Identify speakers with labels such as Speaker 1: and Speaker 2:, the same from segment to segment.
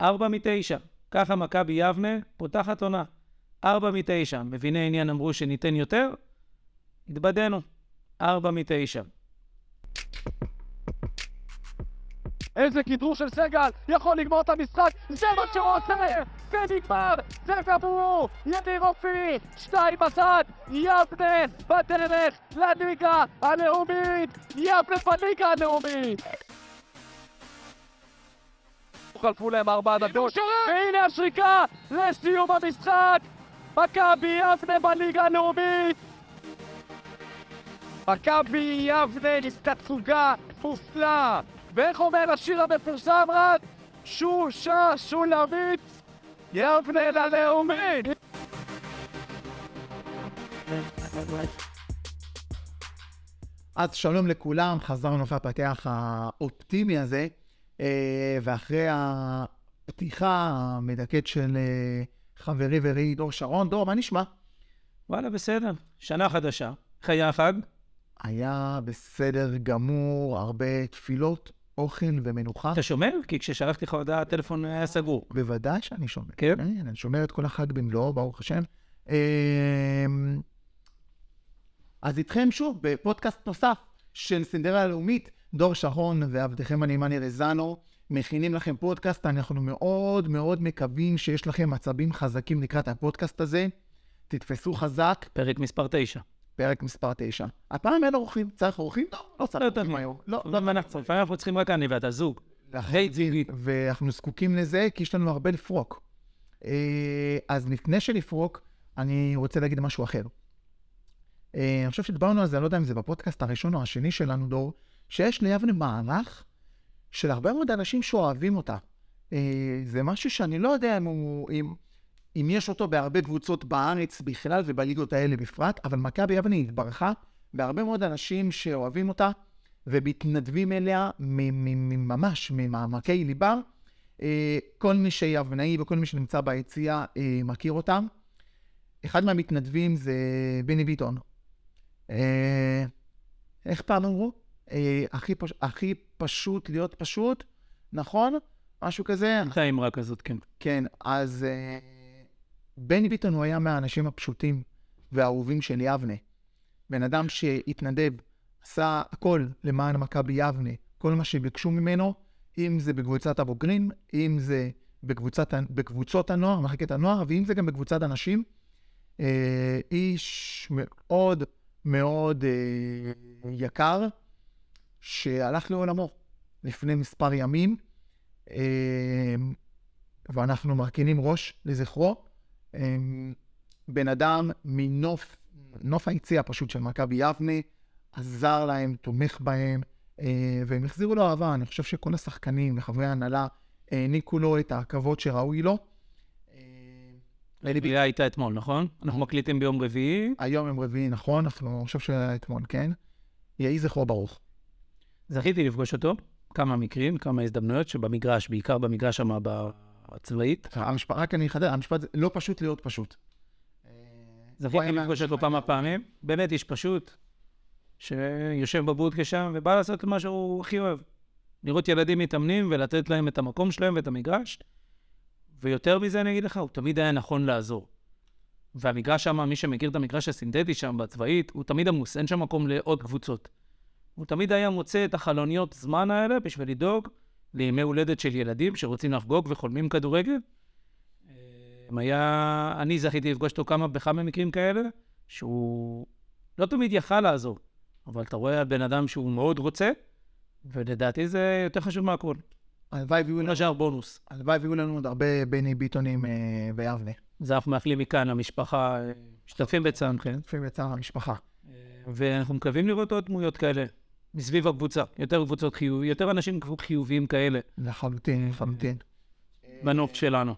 Speaker 1: ארבע מתשע. ככה מכבי יבנה פותחת עונה. ארבע מתשע. מביני עניין אמרו שניתן יותר? התבדינו. ארבע מתשע.
Speaker 2: איזה כדרור של סגל, יכול לגמור את המשחק, זה מה שהוא עושה! ונגמר! זה גמור! ידיר אופי! שתיים בצד! יבנה בדרך לליגה הלאומית! יבנה בליגה הלאומית! חלפו להם ארבע דקות, והנה השריקה לסיום המשחק! מכבי יבנה בליגה הלאומית! מכבי יבנה נסתצוגה מופלא! ואיך אומר השיר המפורסם רק? שושה שולמית יבנה ללאומית!
Speaker 3: אז שלום לכולם, חזרנו הפתח האופטימי הזה, ואחרי הפתיחה המדכאת של אה, חברי ורעי דור שרון. דור, מה נשמע?
Speaker 1: וואלה, בסדר. שנה חדשה. איך היה החג?
Speaker 3: היה בסדר גמור, הרבה תפילות, אוכל ומנוחה.
Speaker 1: אתה שומר? כי כששלחתי לך הודעה, הטלפון היה סגור.
Speaker 3: בוודאי שאני שומר.
Speaker 1: כן?
Speaker 3: כן, אני שומר את כל החג במלואו, ברוך השם. אמ, אז איתכם שוב בפודקאסט נוסף של סינדרלה הלאומית, דור שרון ועבדכם הנאמן ארזנו מכינים לכם פודקאסט, אנחנו מאוד מאוד מקווים שיש לכם עצבים חזקים לקראת הפודקאסט הזה. תתפסו חזק,
Speaker 1: פרק מספר 9.
Speaker 3: פרק מספר 9. הפעם אין אורחים, צריך אורחים? לא, לא צריך
Speaker 1: יותר
Speaker 3: אורחים. היום. לא,
Speaker 1: לא, ואנחנו, לפעמים אנחנו צריכים רק אני ואתה זוג.
Speaker 3: ואנחנו זקוקים לזה כי יש לנו הרבה לפרוק. אה, אז לפני שנפרוק, אני רוצה להגיד משהו אחר. אה, אני חושב שדיברנו על זה, אני לא יודע אם זה בפודקאסט הראשון או השני שלנו, דור, שיש ליבנה מערך של הרבה מאוד אנשים שאוהבים אותה. אה, זה משהו שאני לא יודע אם, הוא, אם, אם יש אותו בהרבה קבוצות בארץ בכלל ובליגות האלה בפרט, אבל מכבי יבנה התברכה בהרבה מאוד אנשים שאוהבים אותה ומתנדבים אליה ממש ממעמקי ליבם. אה, כל מי שיבנאי וכל מי שנמצא ביציאה אה, מכיר אותם. אחד מהמתנדבים זה בני ביטון. איך פעם אמרו? אה, הכי, פש... הכי פשוט להיות פשוט, נכון? משהו כזה.
Speaker 1: הייתה אמרה כזאת, כן.
Speaker 3: כן, אז אה, בני ביטון הוא היה מהאנשים הפשוטים והאהובים של יבנה. בן אדם שהתנדב, עשה הכל למען מכבי יבנה, כל מה שביקשו ממנו, אם זה בקבוצת הבוגרים, אם זה בקבוצת, בקבוצות הנוער, מחלקת הנוער, ואם זה גם בקבוצת הנשים. אה, איש מאוד מאוד אה, יקר, שהלך לעולמו לפני מספר ימים, אה, ואנחנו מרכינים ראש לזכרו. אה, בן אדם מנוף, נוף היציאה פשוט של מכבי יבנה, עזר להם, תומך בהם, אה, והם החזירו לו אהבה. אני חושב שכל השחקנים וחברי ההנהלה העניקו לו את הכבוד שראוי לו. אלי
Speaker 1: היא הייתה אתמול, נכון? אנחנו מקליטים ביום רביעי.
Speaker 3: היום יום רביעי, נכון? אנחנו, אני חושב שהיה אתמול, כן? יהי זכרו ברוך.
Speaker 1: זכיתי לפגוש אותו, כמה מקרים, כמה הזדמנויות, שבמגרש, בעיקר במגרש שם הצבאית.
Speaker 3: המשפט, רק אני אחדד, המשפט לא פשוט להיות פשוט.
Speaker 1: זכיתי לפגוש אותו כמה פעמים. באמת איש פשוט, שיושב בבודקה שם ובא לעשות מה שהוא הכי אוהב. לראות ילדים מתאמנים ולתת להם את המקום שלהם ואת המגרש. ויותר מזה אני אגיד לך, הוא תמיד היה נכון לעזור. והמגרש שם, מי שמכיר את המגרש הסינתטי שם, בצבאית, הוא תמיד עמוס, אין שם מקום לעוד קבוצות. הוא תמיד היה מוצא את החלוניות זמן האלה בשביל לדאוג לימי הולדת של ילדים שרוצים לחגוג וחולמים כדורגל. אה, היה... אני זכיתי לפגוש אותו כמה וכמה מקרים כאלה, שהוא לא תמיד יכל לעזור, אבל אתה רואה בן אדם שהוא מאוד רוצה, ולדעתי זה יותר חשוב מהכל.
Speaker 3: הלוואי ויהיו לנו-
Speaker 1: השאר בונוס.
Speaker 3: הלוואי ויהיו לנו עוד הרבה בני ביטונים אה, ביבנה.
Speaker 1: אז אנחנו מאחלים מכאן למשפחה, אה, משתתפים בצער, כן?
Speaker 3: לפעמים בצער המשפחה.
Speaker 1: ואנחנו מקווים לראות עוד דמויות כאלה מסביב הקבוצה, יותר קבוצות חיוב, יותר אנשים חיוביים כאלה
Speaker 3: לחלוטין, לחלוטין.
Speaker 1: בנוף שלנו.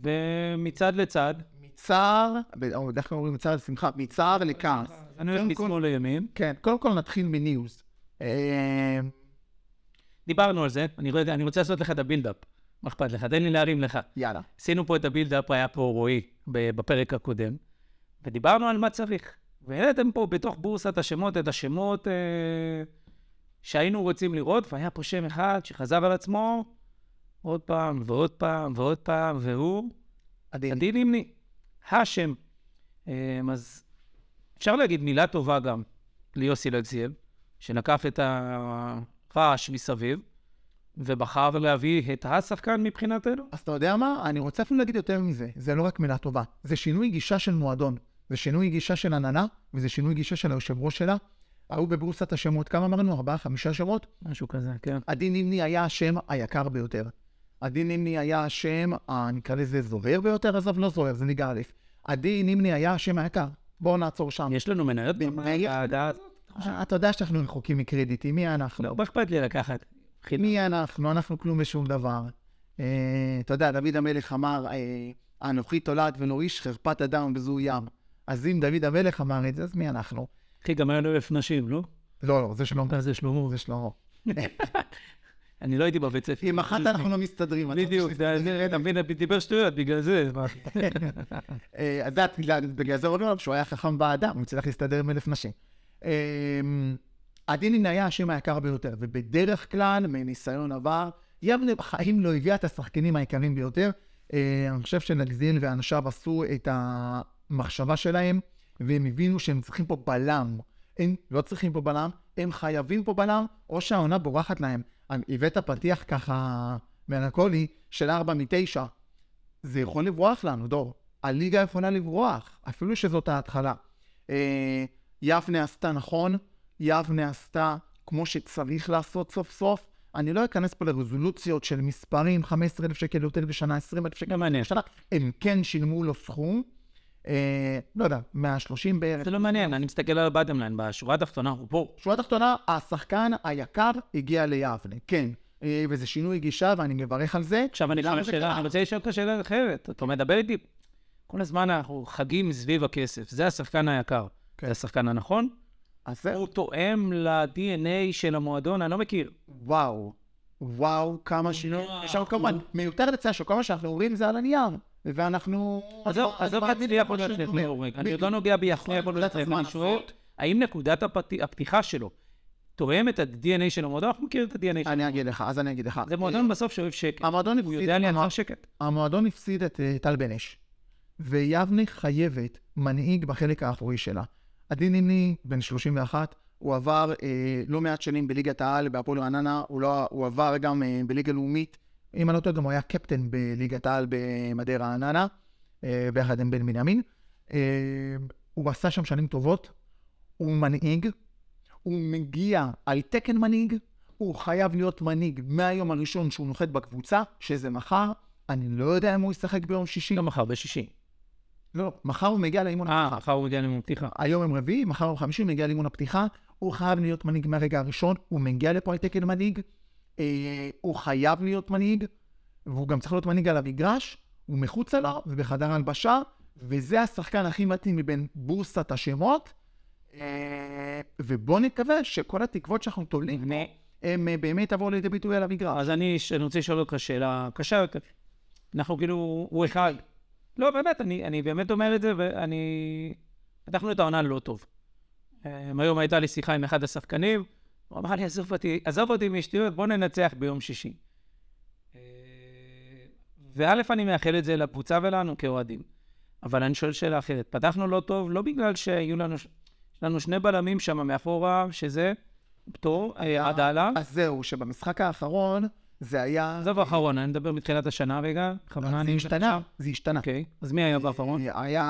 Speaker 1: ומצד לצד,
Speaker 3: מצער, או בדרך כלל אומרים מצער לשמחה, מצער לכעס.
Speaker 1: אני הולך משמאל לימין.
Speaker 3: כן, קודם כל נתחיל מ news. אה,
Speaker 1: דיברנו על זה, אני, רוצה לעשות לך את ה buildup. מה אכפת לך? תן לי להרים לך.
Speaker 3: יאללה.
Speaker 1: עשינו פה את ה buildup, היה פה רועי בפרק הקודם, ודיברנו על מה צריך. והעליתם פה בתוך בורסת השמות את השמות אה, שהיינו רוצים לראות, והיה פה שם אחד שחזר על עצמו עוד פעם ועוד פעם ועוד פעם, והוא
Speaker 3: עדין.
Speaker 1: עדי נמני, השם. אמ, אז אפשר להגיד מילה טובה גם ליוסי לגזיאל, שנקף את הרעש מסביב, ובחר להביא את השחקן מבחינתנו.
Speaker 3: אז אתה יודע מה? אני רוצה אפילו להגיד יותר מזה. זה לא רק מילה טובה. זה שינוי גישה של מועדון. זה שינוי גישה של עננה, וזה שינוי גישה של היושב ראש שלה. היו בבורסת השמות, כמה אמרנו? ארבעה, חמישה שמות?
Speaker 1: משהו כזה, כן.
Speaker 3: עדי נימני היה השם היקר ביותר. עדי נימני היה השם, ה- נקרא לזה זוהר ביותר, עזוב, לא זוהר, זה ליגה א'. עדי נימני היה השם היקר. בואו נעצור שם.
Speaker 1: יש לנו מניות בוועדה?
Speaker 3: אה, אתה יודע שאנחנו רחוקים מקרדיטים, מי אנחנו?
Speaker 1: לא, מה אכפת לי לקחת?
Speaker 3: מי אנחנו? אנחנו כלום ושום דבר. אה, אתה יודע, דוד המלך אמר, אה, אנוכי תולעת ונוריש חרפת אדם וזו ים. אז אם דוד המלך אמר את זה, אז מי אנחנו?
Speaker 1: אחי, גם היה לו אלף נשים, לא?
Speaker 3: לא, לא, זה שלמה.
Speaker 1: אה, זה שלמה.
Speaker 3: זה שלמה.
Speaker 1: אני לא הייתי בבית ספר.
Speaker 3: עם אחת אנחנו לא מסתדרים. אתה
Speaker 1: בדיוק, אתה מבין, דיבר שטויות בגלל זה.
Speaker 3: אה, אז את, בגלל- בגלל זה אומרים עליו שהוא היה חכם באדם, הוא הצליח להסתדר עם אלף נשים. אה, עדינין היה השם היקר ביותר, ובדרך כלל, מניסיון עבר, יבנה בחיים לא הביאה את השחקנים היקרים ביותר. אה, אני חושב שנגזיל ואנשיו עשו את המחשבה שלהם, והם הבינו שהם צריכים פה בלם. הם לא צריכים פה בלם, הם חייבים פה בלם, או שהעונה בורחת להם. הבאת פתיח ככה מלנכולי של 4 מ-9. זה יכול לברוח לנו, דור. הליגה יכולה לברוח, אפילו שזאת ההתחלה. אה, יבנה עשתה נכון, יבנה עשתה כמו שצריך לעשות סוף סוף. אני לא אכנס פה לרזולוציות של מספרים, 15,000 שקל יותר בשנה, 20,000 שקל
Speaker 1: מעניין.
Speaker 3: בשנה. הם כן שילמו לו סכום, לא יודע, 130 בערך.
Speaker 1: זה לא מעניין, אני מסתכל על הבטם ליין, בשורה התחתונה, הוא פה.
Speaker 3: שורה תחתונה, השחקן היקר הגיע ליבנה, כן. אה, וזה שינוי גישה ואני מברך על זה.
Speaker 1: עכשיו אני
Speaker 3: זה
Speaker 1: שאלה? אני רוצה לשאול אותך שאלה אחרת. אתה מדבר איתי, כל הזמן אנחנו חגים סביב הכסף. זה השחקן היקר.
Speaker 3: כן.
Speaker 1: זה השחקן הנכון?
Speaker 3: אז זהו.
Speaker 1: הוא תואם ל-DNA של המועדון, אני לא מכיר.
Speaker 3: וואו, וואו, כמה שינוי. עכשיו כמובן, מיותר לציין שכל מה שאנחנו אומרים זה על הנייר, ואנחנו...
Speaker 1: עזוב, עזוב להצליח, לא, רגע, אני עוד לא נוגע
Speaker 3: נקודת
Speaker 1: להצליח,
Speaker 3: הזמן,
Speaker 1: אני שואל, האם נקודת הפת- הפתיחה שלו תואם את ה-DNA של המועדון? אנחנו מכירים את ה-DNA שלו.
Speaker 3: אני אגיד לך, אז אני אגיד לך.
Speaker 1: זה מועדון בסוף שאוהב שקט.
Speaker 3: המועדון
Speaker 1: הוא
Speaker 3: הפסיד,
Speaker 1: יודע לייצר שקט.
Speaker 3: המועדון הפסיד את אה, טל בנש, ויבנה חייבת מנהיג בחלק האחורי שלה. עדי נימני, בן 31, הוא עבר אה, לא מעט שנים בליגת העל, בהפועל רעננה, הוא, לא, הוא עבר גם אה, בליגה לאומית. אם אני לא טועה, גם הוא היה קפטן בליגת העל במדי רעננה, אה, ביחד עם בן בנימין. אה, הוא עשה שם שנים טובות, הוא מנהיג, הוא מגיע על תקן מנהיג, הוא חייב להיות מנהיג מהיום הראשון שהוא נוחת בקבוצה, שזה מחר. אני לא יודע אם הוא ישחק ביום שישי.
Speaker 1: לא מחר, בשישי.
Speaker 3: לא, מחר הוא מגיע לאימון
Speaker 1: אה,
Speaker 3: הפתיחה.
Speaker 1: מחר הוא מגיע לאימון פתיחה.
Speaker 3: היום יום רביעי, מחר יום חמישי, הוא מגיע לאימון הפתיחה. הוא חייב להיות מנהיג מהרגע הראשון, הוא מגיע לפה על תקן מנהיג, אה, הוא חייב להיות מנהיג, והוא גם צריך להיות מנהיג על המגרש, הוא מחוצה לו ובחדר הלבשה, וזה השחקן הכי מתאים מבין בורסת השמות. אה, ובוא נקווה שכל התקוות שאנחנו תולים. הם אה, באמת יבואו לידי ביטוי על המגרש.
Speaker 1: אז אני, אני רוצה לשאול אותך שאלה קשה יותר. אנחנו כאילו, הוא אחד. לא, באמת, אני, אני באמת אומר את זה, ואני... פתחנו את העונה לא טוב. אה, היום הייתה לי שיחה עם אחד השחקנים, הוא אמר לי, עזוב אותי, עזוב אותי משטויות, בוא ננצח ביום שישי. אה, וא', אני מאחל את זה לקבוצה ולנו כאוהדים. אבל אני שואל שאלה אחרת. פתחנו לא טוב, לא בגלל שהיו לנו, יש לנו שני בלמים שם מאחורה, שזה פטור, אה, עד הלאה.
Speaker 3: אז זהו, שבמשחק האחרון זה היה...
Speaker 1: עזוב האחרון, אני מדבר מתחילת השנה רגע, בכוונה
Speaker 3: זה. השתנה, זה השתנה.
Speaker 1: אוקיי, אז מי היה באחרון?
Speaker 3: היה,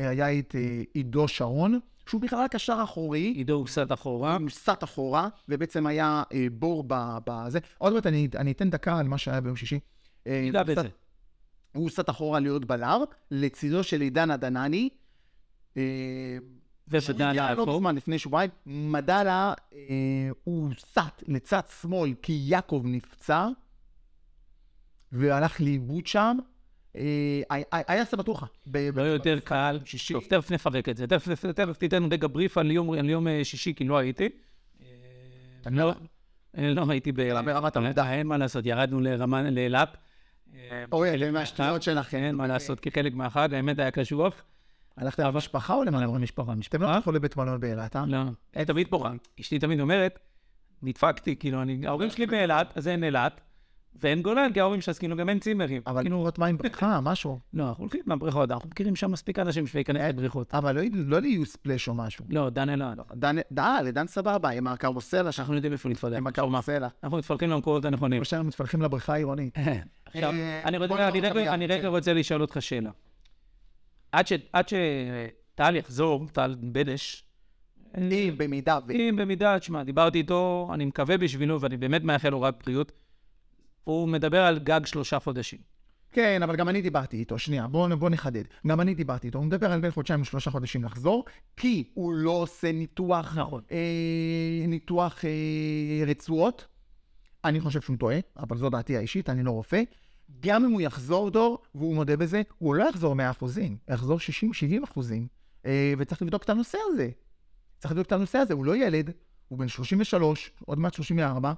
Speaker 3: אה, את אה, עידו שרון, שהוא בכלל קשר אחורי,
Speaker 1: עידו קצת אחורה.
Speaker 3: הוא סט אחורה, ובעצם היה אה, בור בזה. עוד מעט אני, אני אתן דקה על מה שהיה ביום שישי. אה,
Speaker 1: ניגע
Speaker 3: הוא
Speaker 1: בזה.
Speaker 3: הוא סט אחורה להיות בלר, לצידו של עידן עדנני. אה, שהגיע לא? מזמן, לפני שבועיים, מדאלה, אה, הוא סט לצד שמאל כי יעקב נפצע, והלך לאיבוד שם. אה, היה- סבתוכה. ב-
Speaker 1: לא יותר קל.
Speaker 3: שישי.
Speaker 1: טוב, תכף נפרק את זה. תכף תיתן רגע בריף על יום על יום אה, שישי, כי לא הייתי. אני לא- אני לא הייתי ב...
Speaker 3: ברמת עמדה.
Speaker 1: אין מה לעשות, ירדנו לאילת. אה,
Speaker 3: אוי, אלה מהשטויות שלכם.
Speaker 1: אין מה לעשות כחלק מהחג, האמת היה קשוח.
Speaker 3: הלכת למשפחה או למלון?
Speaker 1: משפחה,
Speaker 3: אתם
Speaker 1: משפחה.
Speaker 3: לא הלכו לבית מלון באילת, אה?
Speaker 1: לא, אני תמיד פה. אשתי תמיד אומרת, נדפקתי, כאילו, ההורים שלי באילת, אז אין אילת, ואין גולן, כי ההורים כאילו, גם אין צימרים.
Speaker 3: אבל כאילו לראות מים בריכה, משהו.
Speaker 1: לא, אנחנו הולכים לבריכות, אנחנו מכירים שם מספיק אנשים בשביל להיכנס לבריכות.
Speaker 3: אבל לא- לא ליו ספלאש או משהו.
Speaker 1: לא, דן אלעד.
Speaker 3: דן, דן, לדן סבבה, עם הקרבוסלה שלך,
Speaker 1: אנחנו יודעים איפה להתפתח.
Speaker 3: עם הקרבוסלה.
Speaker 1: אנחנו מתפלקים למקורות הנכונים.
Speaker 3: כמו שאנחנו מתפלחים לבריכה העירונית.
Speaker 1: עכשיו,
Speaker 3: אה,
Speaker 1: אני
Speaker 3: בוא
Speaker 1: אני רגע- רוצה לשאול אותך שאלה. עד שטל יחזור, טל בדש,
Speaker 3: אם במידה ו...
Speaker 1: אם במידה, תשמע, דיברתי איתו, אני מקווה בשבילו, ואני באמת מאחל לו רק בריאות. הוא מדבר על גג שלושה חודשים.
Speaker 3: כן, אבל גם אני דיברתי איתו, שנייה, בואו בוא נחדד. גם אני דיברתי איתו, הוא מדבר על בין חודשיים לשלושה חודשים לחזור, כי הוא לא עושה ניתוח,
Speaker 1: נכון.
Speaker 3: אה, ניתוח אה, רצועות. אני חושב שהוא טועה, אבל זו דעתי האישית, אני לא רופא. גם אם הוא יחזור דור, והוא מודה בזה, הוא לא יחזור 100 אחוזים, יחזור 60-70 אחוזים. אה, וצריך לבדוק את הנושא הזה. צריך לבדוק את הנושא הזה, הוא לא ילד, הוא בן 33, עוד מעט 34,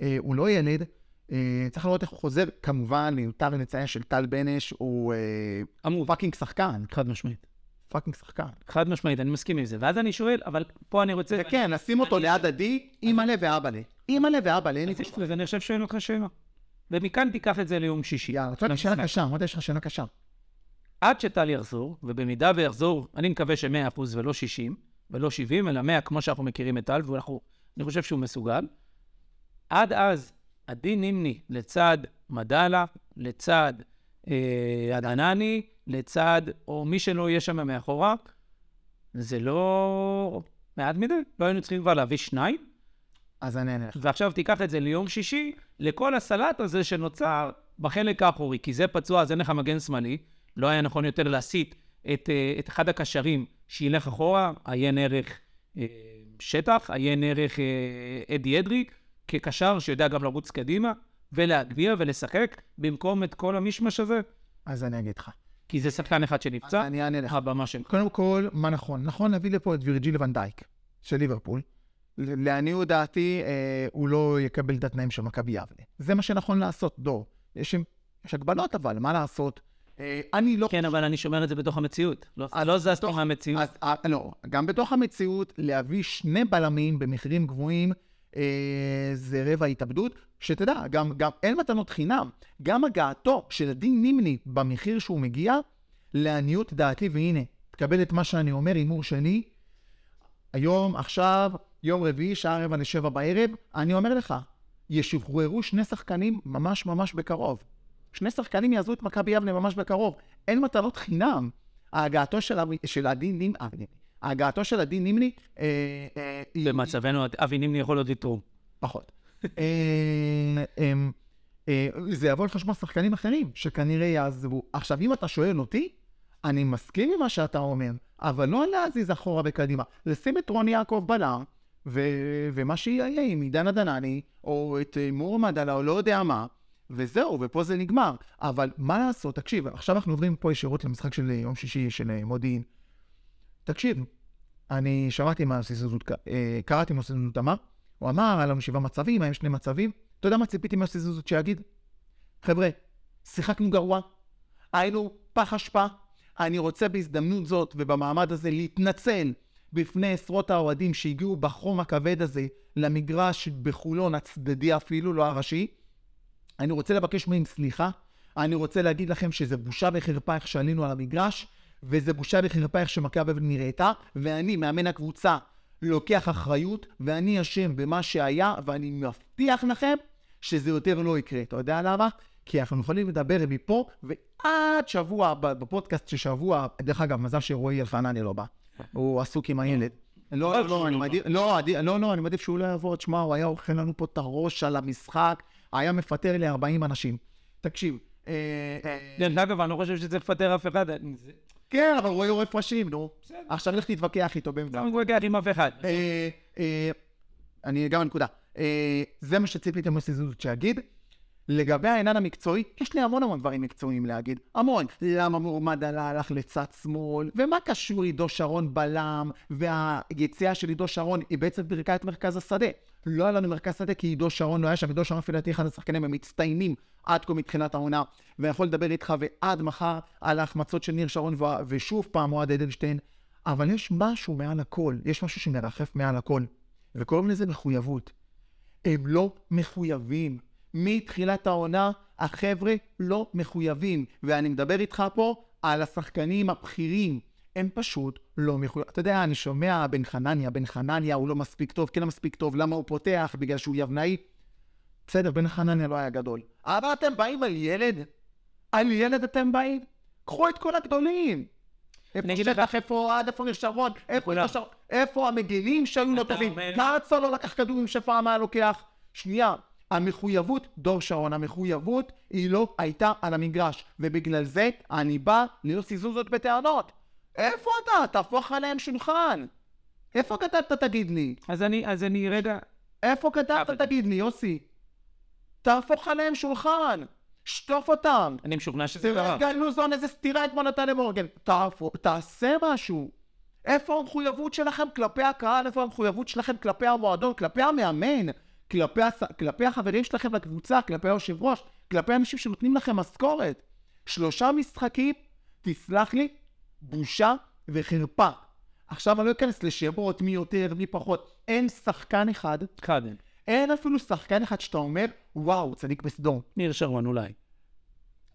Speaker 3: אה, הוא לא ילד. אה, צריך לראות איך הוא חוזר. כמובן, מיותר לציין שטל בנש הוא אה,
Speaker 1: אמור,
Speaker 3: fucking שחקן,
Speaker 1: חד משמעית.
Speaker 3: fucking שחקן.
Speaker 1: חד משמעית, אני מסכים עם זה. ואז אני שואל, אבל פה אני רוצה...
Speaker 3: וכן, נשים אותו ליד עדי, אימא'לה ואבא'לה. אימא'לה ואבא'לה, אין לי
Speaker 1: אז אני עכשיו שואל אותך שאלה. ומכאן תיקח את זה ליום שישי.
Speaker 3: יאללה, יודע, שאלה קשה, אמרת יש לך שאלה קשה.
Speaker 1: עד שטל יחזור, ובמידה ויחזור, אני מקווה ש-100% ולא 60, ולא 70, אלא 100 כמו שאנחנו מכירים את טל, ואני חושב שהוא מסוגל. עד אז, עדי נימני לצד מדאלה, לצד אה, עדנני, לצד, או מי שלא יהיה שם מאחורה, זה לא מעט מדי. לא היינו צריכים כבר להביא שניים,
Speaker 3: אז אני אענה לך.
Speaker 1: ועכשיו תיקח את זה ליום שישי, לכל הסלט הזה שנוצר בחלק האחורי, כי זה פצוע, אז אין לך מגן שמאלי. לא היה נכון יותר להסיט את, אה, את אחד הקשרים שילך אחורה, עיין ערך אה, שטח, עיין ערך אדי אדרי, כקשר שיודע גם לרוץ קדימה, ולהגביה ולשחק, במקום את כל המישמש הזה,
Speaker 3: אז אני אגיד לך.
Speaker 1: כי זה שחקן אחד
Speaker 3: אז
Speaker 1: שנפצע,
Speaker 3: אני אענה לך.
Speaker 1: הבמה שלך.
Speaker 3: קודם כל, מה נכון? נכון להביא לפה את וירג'יל ונדייק של ליברפול. לעניות דעתי, אה, הוא לא יקבל את התנאים של מכבי יבנה. זה מה שנכון לעשות, דור. יש, יש הגבלות אבל, מה לעשות? אה, אני לא...
Speaker 1: כן, אבל אני שומר את זה בתוך המציאות. לא,
Speaker 3: אז
Speaker 1: לא זזתי
Speaker 3: בתוך-
Speaker 1: מהמציאות.
Speaker 3: אז אה, לא, גם בתוך המציאות, להביא שני בלמים במחירים גבוהים, זה רבע התאבדות. שתדע, גם, גם אין מתנות חינם. גם הגעתו של הדין נימני במחיר שהוא מגיע, לעניות דעתי, והנה, תקבל את מה שאני אומר, הימור שלי. היום, עכשיו, יום רביעי, שעה רבע לשבע בערב, אני אומר לך, ישוחררו שני שחקנים ממש ממש בקרוב. שני שחקנים יעזבו את מכבי יבנה ממש בקרוב. אין מתנות חינם. הגעתו של, של הדין נימני, אה, הגעתו של הדין נימני, אה, אה,
Speaker 1: במצבנו, אבי נימני יכול עוד לתרום.
Speaker 3: פחות. אה, זה יבוא על חשבון שחקנים אחרים שכנראה יעזבו. עכשיו, אם אתה שואל אותי, אני מסכים עם מה שאתה אומר, אבל לא להזיז אחורה וקדימה. לשים את רוני יעקב בלם, ו- ומה שיהיה עם עידן הדנני, או את מור מדלה, או לא יודע מה, וזהו, ופה זה נגמר. אבל מה לעשות, תקשיב, עכשיו אנחנו עוברים פה ישירות למשחק של יום שישי של מודיעין. תקשיב, אני שמעתי מה סיסוזות, אה, קראתי מה סיסוזות אמר, הוא אמר, היה לנו שבעה מצבים, היה שני מצבים. אתה יודע מה ציפיתי מהסיסוזות שיגיד? חבר'ה, שיחקנו גרוע, היינו פח אשפה. אני רוצה בהזדמנות זאת ובמעמד הזה להתנצל בפני עשרות האוהדים שהגיעו בחום הכבד הזה למגרש בחולון הצדדי אפילו, לא הראשי. אני רוצה לבקש מהם סליחה. אני רוצה להגיד לכם שזה בושה וחרפה איך שעלינו על המגרש, וזה בושה וחרפה איך שמכבי אבן נראתה, ואני, מאמן הקבוצה, לוקח אחריות, ואני אשם במה שהיה, ואני מבטיח לכם שזה יותר לא יקרה. אתה יודע למה? כי אנחנו יכולים לדבר מפה, ועד שבוע, בפודקאסט של שבוע, דרך אגב, מזל שרועי אלפנני לא בא. הוא עסוק עם הילד. לא, לא, לא, אני מעדיף, לא, לא, לא, אני מעדיף שהוא לא יבוא, תשמע, הוא היה אוכל לנו פה את הראש על המשחק, היה מפטר לי 40 אנשים. תקשיב, אה,
Speaker 1: דרך אגב, אני לא חושב שצריך לפטר אף אחד.
Speaker 3: כן, אבל רועי עורף ראשים, נו.
Speaker 1: בסדר.
Speaker 3: עכשיו לך תתווכח איתו באמצע.
Speaker 1: לא מתווכח עם אף אחד.
Speaker 3: אה, אה, אני אגע בנקודה. אה, זה מה שציפיתי מסיזוזות שיגיד. לגבי העניין המקצועי, יש לי המון המון דברים מקצועיים להגיד. המון. למה מועמד עלה הלך לצד שמאל, ומה קשור עידו שרון בלם, והיציאה של עידו שרון היא בעצם פירקה את מרכז השדה. לא היה לנו מרכז שדה כי עידו שרון לא היה שם, עידו שרון לפי דעתי אחד השחקנים המצטיינים עד כה מתחילת העונה, ואני יכול לדבר איתך ועד מחר על ההחמצות של ניר שרון, ו- ושוב פעם אוהד אדלשטיין, אבל יש משהו מעל הכל, יש משהו שמרחף מעל הכל, וקוראים לזה מחויבות. הם לא מחויבים. מתחילת העונה, החבר'ה לא מחויבים. ואני מדבר איתך פה על השחקנים הבכירים. הם פשוט לא מחויבים. אתה יודע, אני שומע בן חנניה, בן חנניה הוא לא מספיק טוב, כן מספיק טוב, למה הוא פותח? בגלל שהוא יבנאי? בסדר, בן חנניה לא היה גדול. אבל אתם באים על ילד? על ילד אתם באים? קחו את כל הגדולים. איפה שטח, איפה עד, איפה נשארון, איפה המגינים שהיו לא טובים. קרצו לא לקח כדורים שפעם היה לוקח. שנייה, המחויבות, דור שרון, המחויבות היא לא הייתה על המגרש, ובגלל זה אני בא ליוסי זוזות בטענות. איפה אתה? תהפוך עליהם שולחן. איפה כתבת תגיד לי?
Speaker 1: אז אני, אז אני רגע...
Speaker 3: איפה כתבת תגיד לי, יוסי? תהפוך עליהם שולחן. שטוף אותם.
Speaker 1: אני משוכנע שזה
Speaker 3: קרה. תראה, גל לוזון איזה סטירה אתמול נתן למורגן. תעשה משהו. איפה המחויבות שלכם כלפי הקהל? איפה המחויבות שלכם כלפי המועדון? כלפי המאמן? כלפי, הס... כלפי החברים שלכם לקבוצה? כלפי היושב ראש? כלפי אנשים שנותנים לכם משכורת? שלושה משחקים, תסלח לי, בושה וחרפה. עכשיו אני לא אכנס לשמות, מי יותר, מי פחות. אין שחקן אחד.
Speaker 1: קאדן.
Speaker 3: אין אפילו שחקן אחד שאתה אומר, וואו, צדיק בסדום.
Speaker 1: ניר שרמן אולי.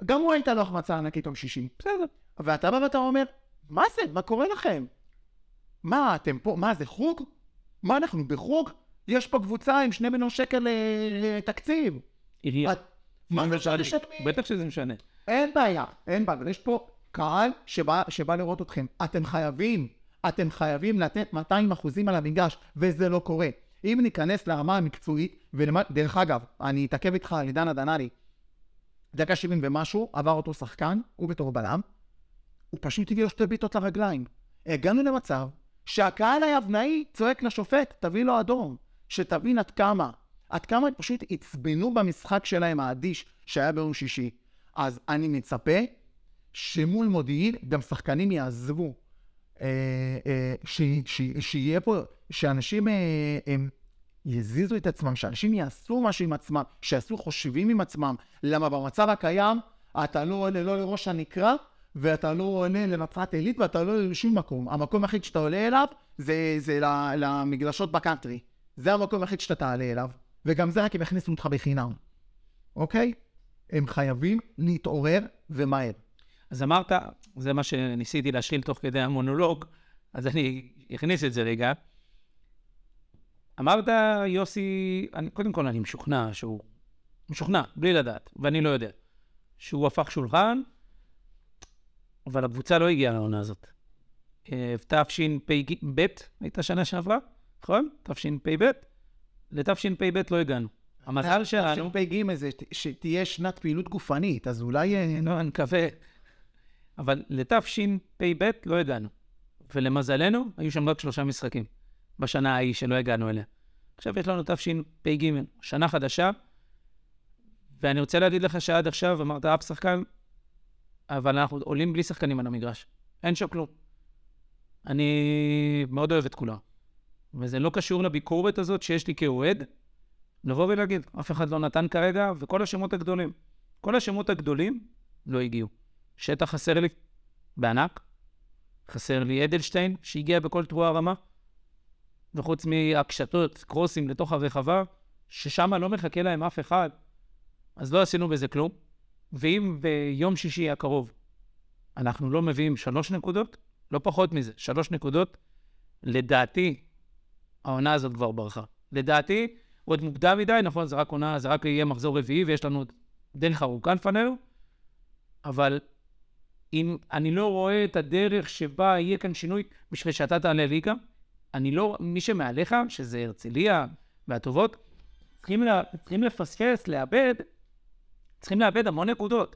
Speaker 3: גם הוא הייתה לו החמצה ענקית יום שישי.
Speaker 1: בסדר.
Speaker 3: ואתה בא ואתה אומר, מה זה? מה קורה לכם? מה, אתם פה? מה, זה חוג? מה, אנחנו בחוג? יש פה קבוצה עם שני מיליון שקל לתקציב.
Speaker 1: עירייה.
Speaker 3: מה זה
Speaker 1: משנה? בטח שזה משנה.
Speaker 3: אין בעיה, אין בעיה. יש פה קהל שבא, שבא לראות אתכם. אתם חייבים, אתם חייבים לתת 200 אחוזים על המגרש, וזה לא קורה. אם ניכנס לרמה המקצועית, ודרך אגב, אני אתעכב איתך על עידן הדנאלי, דקה 70 ומשהו, עבר אותו שחקן, הוא בתור בלם, הוא פשוט הביא לו שתי בעיטות לרגליים. הגענו למצב שהקהל היבנאי צועק לשופט, תביא לו אדום. שתבין עד כמה, עד כמה הם פשוט עצבנו במשחק שלהם האדיש שהיה ביום שישי. אז אני מצפה שמול מודיעין גם שחקנים יעזבו. אה, אה, שיהיה פה, שאנשים אה, הם יזיזו את עצמם, שאנשים יעשו משהו עם עצמם, שיעשו חושבים עם עצמם. למה במצב הקיים אתה לא עולה לא לראש הנקרה, ואתה לא עולה לנצרת עילית, ואתה לא עולה לשום מקום. המקום היחיד שאתה עולה אליו זה, זה למגרשות בקאנטרי. זה המקום היחיד שאתה תעלה אליו, וגם זה רק אם יכניסו אותך בחינם, אוקיי? הם חייבים להתעורר ומהר.
Speaker 1: אז אמרת, זה מה שניסיתי להשחיל תוך כדי המונולוג, אז אני אכניס את זה רגע. אמרת, יוסי, אני, קודם כל אני משוכנע שהוא, משוכנע, בלי לדעת, ואני לא יודע, שהוא הפך שולחן, אבל הקבוצה לא הגיעה לעונה הזאת. אה, תשפ"ב הייתה שנה שעברה, נכון? תשפ"ב. לתשפ"ב לא הגענו. המזל שלנו...
Speaker 3: תשפ"ג זה שתהיה שנת פעילות גופנית, אז אולי...
Speaker 1: לא, אני מקווה. אבל לתשפ"ב לא הגענו. ולמזלנו, היו שם רק שלושה משחקים בשנה ההיא שלא הגענו אליה. עכשיו יש לנו תשפ"ג, שנה חדשה, ואני רוצה להגיד לך שעד עכשיו אמרת אף שחקן, אבל אנחנו עולים בלי שחקנים על המגרש. אין שם כלום. אני מאוד אוהב את כולם. וזה לא קשור לביקורת הזאת שיש לי כאוהד, לבוא ולהגיד, אף אחד לא נתן כרגע, וכל השמות הגדולים. כל השמות הגדולים לא הגיעו. שטח חסר לי בענק, חסר לי אדלשטיין, שהגיע בכל תרועה רמה, וחוץ מהקשתות, קרוסים לתוך הרחבה, ששם לא מחכה להם אף אחד, אז לא עשינו בזה כלום. ואם ביום שישי הקרוב אנחנו לא מביאים שלוש נקודות, לא פחות מזה, שלוש נקודות, לדעתי, העונה הזאת כבר ברחה. לדעתי, עוד מוקדם מדי, נכון, זה רק עונה, זה רק יהיה מחזור רביעי ויש לנו דרך ארוכה לפנינו, אבל אם אני לא רואה את הדרך שבה יהיה כאן שינוי בשביל שאתה תעלה ליגה, אני לא, מי שמעליך, שזה הרצליה והטובות, צריכים, לה, צריכים לפספס, לאבד, צריכים לאבד המון נקודות.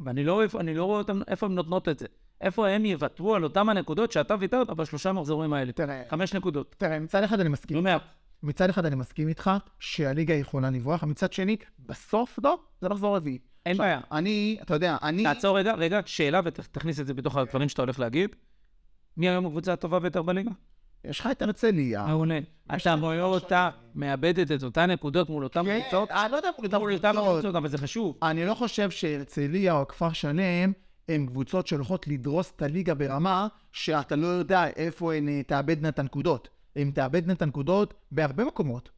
Speaker 1: ואני לא, לא רואה אותם, איפה הן נותנות את זה. איפה הם יוותרו על אותם הנקודות שאתה ויתרת בשלושה מחזורים האלה.
Speaker 3: תראה,
Speaker 1: חמש נקודות.
Speaker 3: תראה, מצד אחד אני מסכים.
Speaker 1: לא מעט.
Speaker 3: מצד אחד אני מסכים איתך שהליגה יכולה לברוח, מצד שני, בסוף לא, זה מחזור רביעי.
Speaker 1: אין בעיה.
Speaker 3: אני, אתה יודע, אני...
Speaker 1: תעצור רגע, רגע, שאלה ותכניס את זה בתוך הדברים שאתה הולך להגיד. מי היום הקבוצה הטובה ביותר בליגה?
Speaker 3: יש לך את הרצליה.
Speaker 1: מעולה. אתה רואה אותה מאבדת את אותן נקודות מול אותן
Speaker 3: כן,
Speaker 1: קבוצות?
Speaker 3: אני לא יודע
Speaker 1: מול אותן קבוצות, אבל זה חשוב.
Speaker 3: אני לא חושב שהרצליה או כפר שלם הן קבוצות שהולכות לדרוס את הליגה ברמה שאתה לא יודע איפה הן אה, תאבדנה את הנקודות. הן תאבדנה את הנקודות בהרבה מקומות.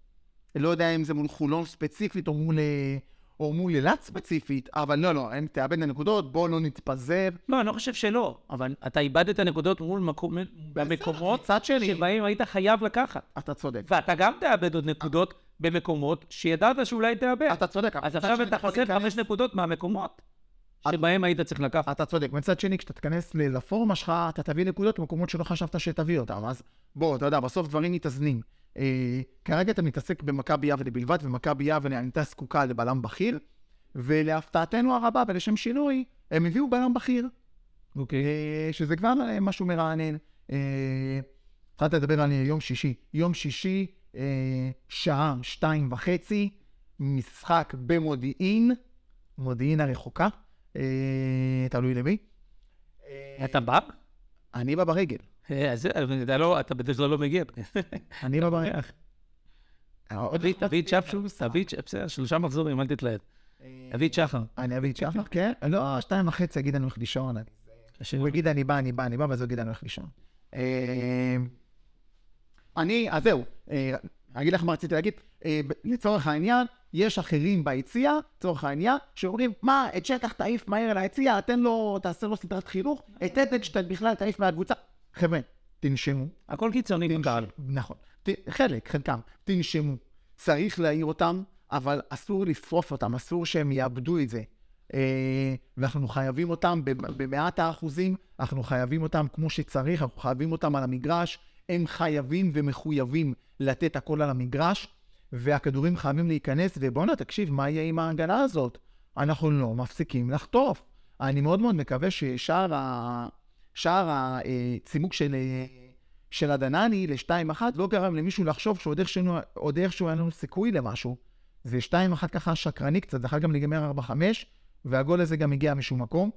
Speaker 3: לא יודע אם זה מול חולון ספציפית או מול, אה, או מול אילת ספציפית, אבל לא, לא, הם תאבד נקודות, בואו לא נתפזר.
Speaker 1: לא, אני לא חושב שלא, אבל אתה איבדת נקודות מול מקום, במקומות
Speaker 3: שני,
Speaker 1: שבהם היית חייב לקחת.
Speaker 3: אתה צודק.
Speaker 1: ואתה גם תאבד עוד נקודות במקומות שידעת שאולי תאבד.
Speaker 3: אתה צודק.
Speaker 1: אז עכשיו אתה חוסר חמש נקודות מהמקומות
Speaker 3: את-
Speaker 1: שבהם היית צריך לקחת.
Speaker 3: אתה צודק. מצד שני, כשאתה תיכנס לפורמה שלך, אתה תביא נקודות במקומות שלא חשבת שתביא אותם. אז בוא, אתה יודע, בסוף דברים מתאזנים. אה, כרגע אתה מתעסק במכבי יבנה בלבד, ומכבי יבנה הייתה זקוקה לבלם בכיר, ולהפתעתנו הרבה, ולשם שינוי, הם הביאו בלם בכיר,
Speaker 1: אוקיי.
Speaker 3: אה, שזה כבר אה, משהו מרענן. אה, התחלת לדבר על אה, יום שישי. יום שישי, אה, שעה שתיים וחצי, משחק במודיעין, מודיעין הרחוקה, אה, תלוי למי. אה,
Speaker 1: אתה בא?
Speaker 3: אני בא ברגל.
Speaker 1: אה, אז אתה לא, אתה בדרך כלל לא מגיע.
Speaker 3: אני בא ברגל.
Speaker 1: תביא- את שפשוס, תביא את שלושה מחזורים, אל תתלהב. תביא את שחר.
Speaker 3: אני אביא את שחר, כן? לא, שתיים וחצי יגיד אני הולך לישון. הוא יגיד אני בא, אני בא, אני בא, ואז הוא יגיד אני הולך לישון. אה, אני, אז זהו, אה, אגיד לך מה רציתי להגיד. אה, לצורך העניין, יש אחרים ביציע, לצורך העניין, שאומרים, מה, את שטח תעיף מהר ליציע, תן לו, תעשה לו סדרת חינוך, את אדלשטיין בכלל תעיף מהקבוצה. חבר'ה, תנשמו.
Speaker 1: הכל קיצוני בקהל.
Speaker 3: נכון. ת- חלק, חלקם. תנשמו. צריך להעיר אותם, אבל אסור לשרוף אותם, אסור שהם יאבדו את זה. אה, ואנחנו חייבים אותם במאת האחוזים, אנחנו חייבים אותם כמו שצריך, אנחנו חייבים אותם על המגרש, הם חייבים ומחויבים לתת הכל על המגרש, והכדורים חייבים להיכנס, ובואנה, תקשיב, מה יהיה עם ההגנה הזאת? אנחנו לא מפסיקים לחטוף. אני מאוד מאוד מקווה ששער ה... שער הצימוק של, אה, של הדנני ל-2-1 לא גרם למישהו לחשוב שעוד איכשהו, איכשהו היה לנו סיכוי למשהו. זה 2-1 ככה שקרני קצת, זה יכול גם להיגמר 4-5, והגול הזה גם הגיע משום מקום.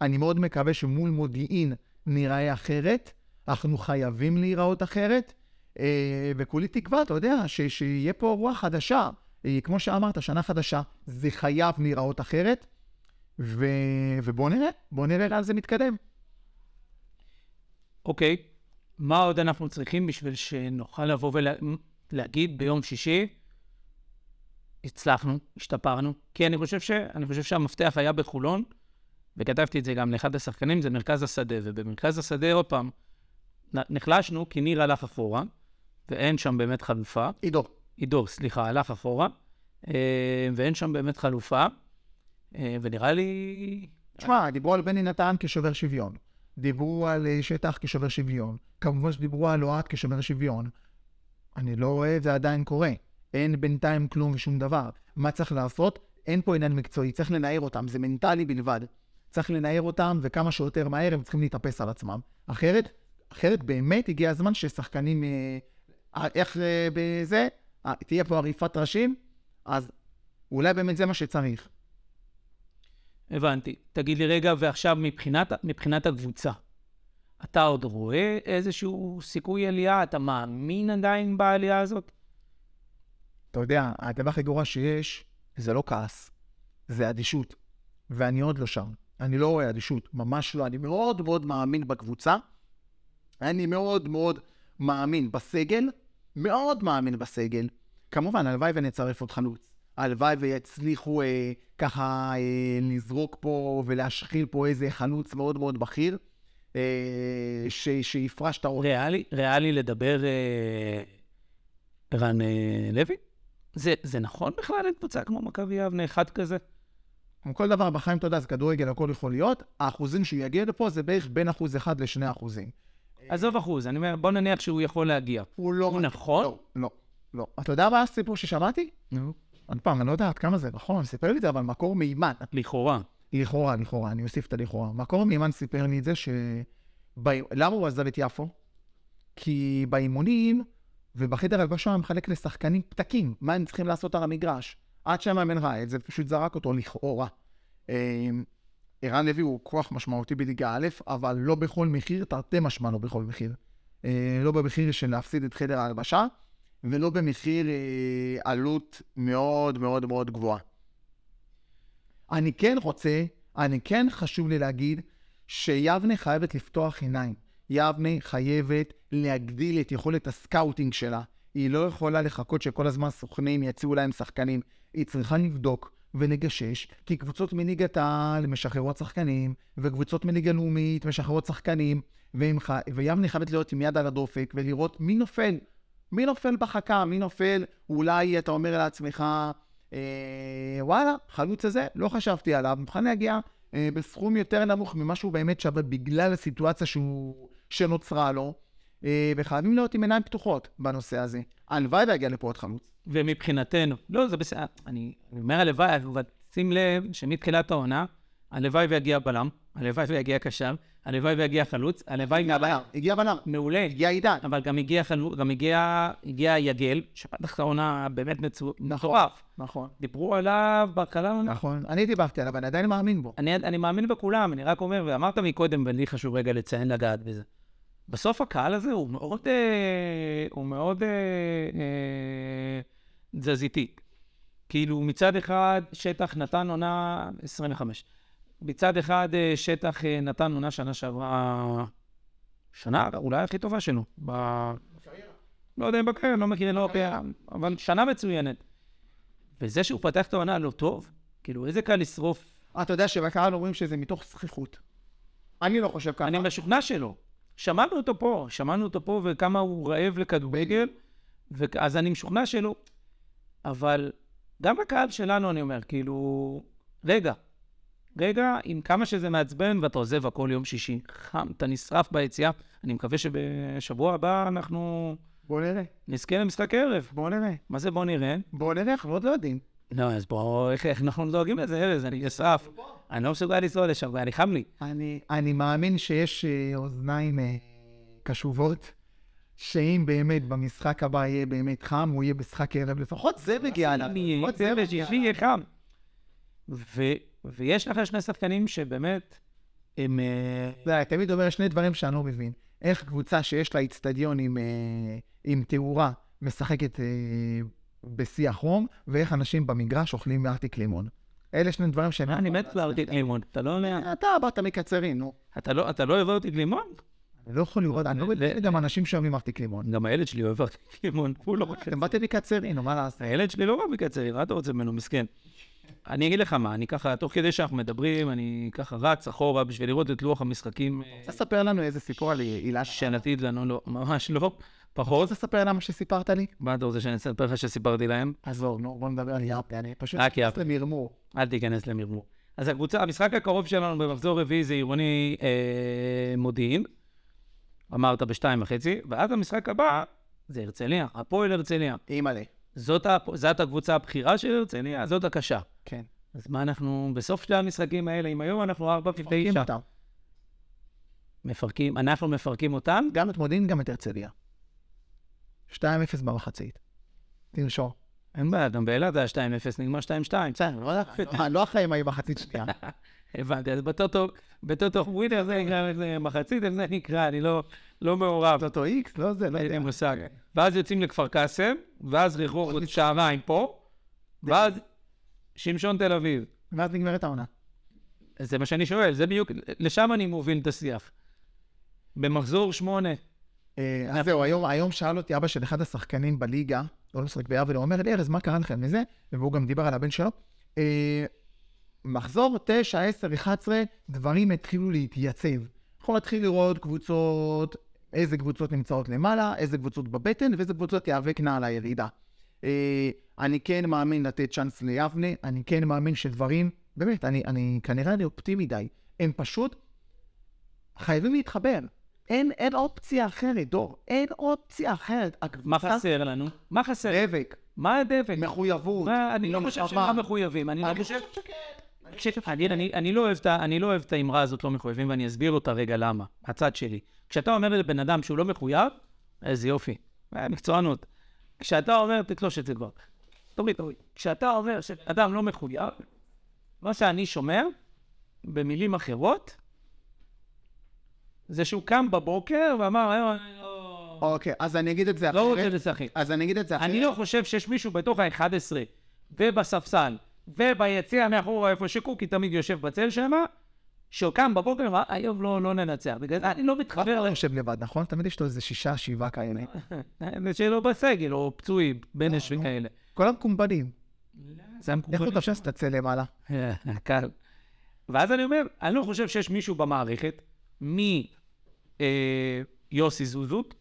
Speaker 3: אני מאוד מקווה שמול מודיעין ניראה אחרת, אנחנו חייבים להיראות אחרת, אה, וכולי תקווה, אתה יודע, ש- שיהיה פה רוח חדשה. אה, כמו שאמרת, שנה חדשה, זה חייב להיראות אחרת, ו... ובואו נראה, בואו נראה לאן זה מתקדם.
Speaker 1: אוקיי, מה עוד אנחנו צריכים בשביל שנוכל לבוא ולהגיד ביום שישי, הצלחנו, השתפרנו? כי אני חושב, ש... אני חושב שהמפתח היה בחולון, וכתבתי את זה גם לאחד השחקנים, זה מרכז השדה, ובמרכז השדה, עוד פעם, נחלשנו כי ניר הלך אחורה, ואין שם באמת חלופה.
Speaker 3: עידו,
Speaker 1: עידו, סליחה, הלך אחורה, אה, ואין שם באמת חלופה, אה, ונראה לי...
Speaker 3: תשמע, דיברו על בני נתן כשובר שוויון. דיברו על אה, שטח כשובר שוויון. כמובן שדיברו על אוהד כשובר שוויון. אני לא רואה את זה עדיין קורה. אין בינתיים כלום ושום דבר. מה צריך לעשות? אין פה עניין מקצועי, צריך לנער אותם, זה מנטלי בלבד. צריך לנער אותם, וכמה שיותר מהר הם צריכים להתאפס על עצמם. אחרת, אחרת באמת הגיע הזמן ששחקנים... אה, אה, איך אה, בזה? אה, תהיה פה עריפת ראשים, אז אולי באמת זה מה שצריך.
Speaker 1: הבנתי. תגיד לי רגע, ועכשיו מבחינת, מבחינת הקבוצה, אתה עוד רואה איזשהו סיכוי עלייה? אתה מאמין עדיין בעלייה הזאת?
Speaker 3: אתה יודע, הדבר הכי גרוע שיש, זה לא כעס, זה אדישות. ואני עוד לא שם. אני לא רואה אדישות, ממש לא. אני מאוד מאוד מאמין בקבוצה. אני מאוד מאוד מאמין בסגל, מאוד מאמין בסגל. כמובן, הלוואי ונצרף עוד חלוץ. הלוואי ויצליחו אה, ככה אה, לזרוק פה ולהשחיל פה איזה חלוץ מאוד מאוד בכיר, אה, ש, שיפרש את הראש.
Speaker 1: ריאלי, ריאלי לדבר אה, רן אה, לוי? זה, זה נכון בכלל אין קבוצה כמו מכבי יבנה, אחד כזה?
Speaker 3: כמו כל דבר בחיים, אתה יודע, זה כדורגל, הכל יכול להיות. האחוזים שהוא יגיע לפה זה בערך בין אחוז אחד לשני אחוזים.
Speaker 1: עזוב אחוז, אני אומר, בוא נניח שהוא יכול להגיע.
Speaker 3: הוא לא...
Speaker 1: הוא נכון?
Speaker 3: לא, לא, לא. אתה יודע מה הסיפור ששמעתי?
Speaker 1: נו.
Speaker 3: עוד פעם, אני לא יודע עד כמה זה נכון, סיפר לי את זה, אבל מקור מהימן.
Speaker 1: לכאורה.
Speaker 3: לכאורה, לכאורה, אני אוסיף את הלכאורה. מקור מהימן סיפר לי את זה ש... ב... למה הוא עזב את יפו? כי באימונים ובחדר הלבשה מחלק לשחקנים פתקים, מה הם צריכים לעשות על המגרש. עד שהמאמן ראה את זה, פשוט זרק אותו לכאורה. ערן לוי הוא כוח משמעותי בליגה א', אבל לא בכל מחיר, תרתי משמע לא בכל מחיר. אה, לא במחיר של להפסיד את חדר ההלבשה, ולא במחיר אה, עלות מאוד מאוד מאוד גבוהה. אני כן רוצה, אני כן חשוב לי להגיד, שיבנה חייבת לפתוח עיניים. יבנה חייבת להגדיל את יכולת ה scouting שלה. היא לא יכולה לחכות שכל הזמן סוכנים יציעו להם שחקנים. היא צריכה לבדוק ולגשש, כי קבוצות מליגת העל משחררות שחקנים, וקבוצות מליגה לאומית משחררות שחקנים, ח... ויבנה חייבת להיות עם יד על הדופק ולראות מי נופל. מי נופל בחכה, מי נופל, אולי אתה אומר לעצמך, אה, וואלה, חלוץ הזה, לא חשבתי עליו, מוכן להגיע אה, בסכום יותר נמוך ממה שהוא באמת שווה בגלל הסיטואציה שהוא, שנוצרה לו, וחייבים להיות עם עיניים פתוחות בנושא הזה. הלוואי ויגיע לפה עוד חלוץ.
Speaker 1: ומבחינתנו, לא, זה בסדר, אני אומר הלוואי, אבל שים לב שמתחילת העונה, הלוואי ויגיע בלם, הלוואי ויגיע קשר, הלוואי ויגיע חלוץ, הלוואי...
Speaker 3: הגיע בלם, הגיע בלם.
Speaker 1: מעולה.
Speaker 3: הגיע עידן.
Speaker 1: אבל גם הגיע חלוץ, גם הגיע, הגיע יגל, שפתח את העונה באמת מטורף.
Speaker 3: נכון.
Speaker 1: דיברו עליו בהתחלה.
Speaker 3: נכון, אני דיברתי עליו, אני עדיין מאמין בו.
Speaker 1: אני, אני מאמין בכולם, אני רק אומר, ואמרת מקודם, ולי חשוב רגע לציין לגעת בזה. בסוף הקהל הזה הוא מאוד, אה, הוא מאוד אה, אה, תזזיתי. כאילו, מצד אחד, שטח נתן עונה 25. מצד אחד, אה, שטח אה, נתן עונה שנה שעברה, שנה אולי הכי טובה שלו. ב... לא יודע אם בקריירה, לא מכיר, לא יודע, אבל שנה מצוינת. וזה שהוא פתח את העונה לא טוב, כאילו, איזה קל לשרוף.
Speaker 3: אתה יודע שבקהל אומרים שזה מתוך זכיחות. אני לא חושב ככה.
Speaker 1: אני משוכנע שלא. שמענו אותו פה, שמענו אותו פה וכמה הוא רעב לכדורגל, אז אני משוכנע שלא. אבל גם הקהל שלנו, אני אומר, כאילו, רגע, רגע, עם כמה שזה מעצבן ואתה עוזב הכל יום שישי, חם, אתה נשרף ביציאה, אני מקווה שבשבוע הבא אנחנו...
Speaker 3: בוא נראה.
Speaker 1: נזכה למשחק ערב.
Speaker 3: בוא נראה.
Speaker 1: מה זה בוא נראה?
Speaker 3: בוא נראה, אנחנו עוד לא יודעים.
Speaker 1: לא, אז בוא, איך, אנחנו דואגים לזה, ארז? אני נשרף. אני לא מסוגל לנסוע לשם, אני חם לי.
Speaker 3: אני, מאמין שיש אה, אוזניים אה, קשובות, שאם באמת במשחק הבא יהיה באמת חם, הוא יהיה משחק ערב, לפחות זה מגיע
Speaker 1: לה. לפחות זה מגיע. יהיה חם. ויש לך שני שחקנים שבאמת, הם...
Speaker 3: זה, אה, תמיד אומר שני דברים שאני לא מבין. איך קבוצה שיש לה איצטדיון עם, אה, תאורה משחקת בשיא החום, ואיך אנשים במגרש אוכלים מארטיק לימון. אלה שני דברים שאני...
Speaker 1: אני מת לארטיק לימון, אתה לא...
Speaker 3: אתה באת מקצרין, נו.
Speaker 1: לא- אתה לא אוהב ארטיק לימון?
Speaker 3: אני לא יכול לראות, אני לא יודע גם אנשים שאוהבים ארטיק לימון.
Speaker 1: גם הילד שלי אוהב ארטיק לימון, הוא לא רוצה.
Speaker 3: אתם באתם מקצרין, נו, מה לעשות?
Speaker 1: הילד שלי לא אוהב מקצרין, מה אתה רוצה ממנו, מסכן. אני אגיד לך מה, אני ככה, תוך כדי שאנחנו מדברים, אני ככה רץ אחורה בשביל לראות את לוח המשחקים.
Speaker 3: רוצה לספר לנו איזה סיפור על הילה?
Speaker 1: שנתית לנו, לא, ממש לא. פחות.
Speaker 3: רוצה לספר למה שסיפרת לי?
Speaker 1: מה אתה רוצה שאני אספר לך שסיפרתי להם?
Speaker 3: עזוב, נו, בוא נדבר על ירפי, אני פשוט נכנס למרמור.
Speaker 1: אל תיכנס למרמור. אז הקבוצה, המשחק הקרוב שלנו במחזור רביעי זה עירוני אה, מודיעין. אמרת בשתיים וחצי, ואז המשחק הבא זה הרצליה, הפועל הרצליה.
Speaker 3: אימא'לה.
Speaker 1: זאת. זאת הקבוצה הבכירה של הרצליה, זאת הקשה.
Speaker 3: כן.
Speaker 1: אז מה אנחנו, בסוף שני המשחקים האלה, אם היום אנחנו ארבע ותשע. אותם. מפרקים, אנחנו מפרקים אותם?
Speaker 3: גם את מודיעין, גם את הרצליה. 2-0 במחצית. תרשור.
Speaker 1: אין בעיה, גם באילת זה היה 2-0, נגמר 2-2.
Speaker 3: בסדר, לא, לא, לא מה יהיה מחצית שנייה.
Speaker 1: הבנתי, אז בטוטו, בטוטו ווינר זה נקרא מחצית, זה נקרא, אני לא, לא מעורב.
Speaker 3: טוטו איקס? לא זה, לא
Speaker 1: יודע. אין מושג. ואז יוצאים לכפר קאסם, ואז רחוב שעריים פה, ואז שמשון תל אביב.
Speaker 3: ואז נגמרת העונה.
Speaker 1: זה מה שאני שואל, זה בדיוק, לשם אני מוביל את השיח. במחזור שמונה.
Speaker 3: אה, אז זהו, היום שאל אותי אבא של אחד השחקנים בליגה, לא לשחק ביבנה, הוא אומר לי, ארז, מה קרה לכם מזה? והוא גם דיבר על הבן שלו. אה, מחזור 9, 10, 11, דברים התחילו להתייצב. אנחנו נתחיל לראות קבוצות, איזה קבוצות נמצאות למעלה, איזה קבוצות בבטן, ואיזה קבוצות תיאבקנה על הירידה. אה, אני כן מאמין לתת צ'אנס ליבנה, אני כן מאמין שדברים, באמת, אני, אני כנראה אני אופטימי מדי, הם פשוט חייבים להתחבר. אין, אין אופציה אחרת, דור, אין אופציה אחרת.
Speaker 1: מה חסר לנו? מה חסר?
Speaker 3: דבק.
Speaker 1: מה הדבק?
Speaker 3: מחויבות.
Speaker 1: מה, אני לא חושב שהם מחויבים. אני חושב שכן. אני, לא אני לא אוהב את האמרה הזאת לא מחויבים, ואני אסביר אותה רגע למה, הצד שלי. כשאתה אומר לבן אדם שהוא לא מחויב, איזה יופי, אה, מקצוענות. כשאתה אומר, תתלוש את זה כבר. תוריד, תוריד. כשאתה אומר שאדם לא מחויב, מה שאני שומע, במילים אחרות, זה שהוא קם בבוקר ואמר, היום אני לא...
Speaker 3: אוקיי, אז אני אגיד את זה
Speaker 1: אחרת. לא רוצה לשחק.
Speaker 3: אז אני אגיד את זה אחרת.
Speaker 1: אני לא חושב שיש מישהו בתוך ה-11 ובספסל וביציע מאחורה איפה שקוקי תמיד יושב בצל שם, שקם בבוקר ואמר, היום לא, לא ננצח. בגלל זה אני לא מתחבר
Speaker 3: לא יושב לבד, נכון? תמיד יש לו איזה שישה, שבעה כאלה.
Speaker 1: ל... שלא בסגל, או פצועים, בנש וכאלה.
Speaker 3: כל המקומבנים.
Speaker 1: זה
Speaker 3: איך
Speaker 1: המקובל.
Speaker 3: הוא תפשס את הצא למעלה?
Speaker 1: קל. ואז אני אומר, אני לא חושב שיש מישהו במערכת, מיוסי זוזות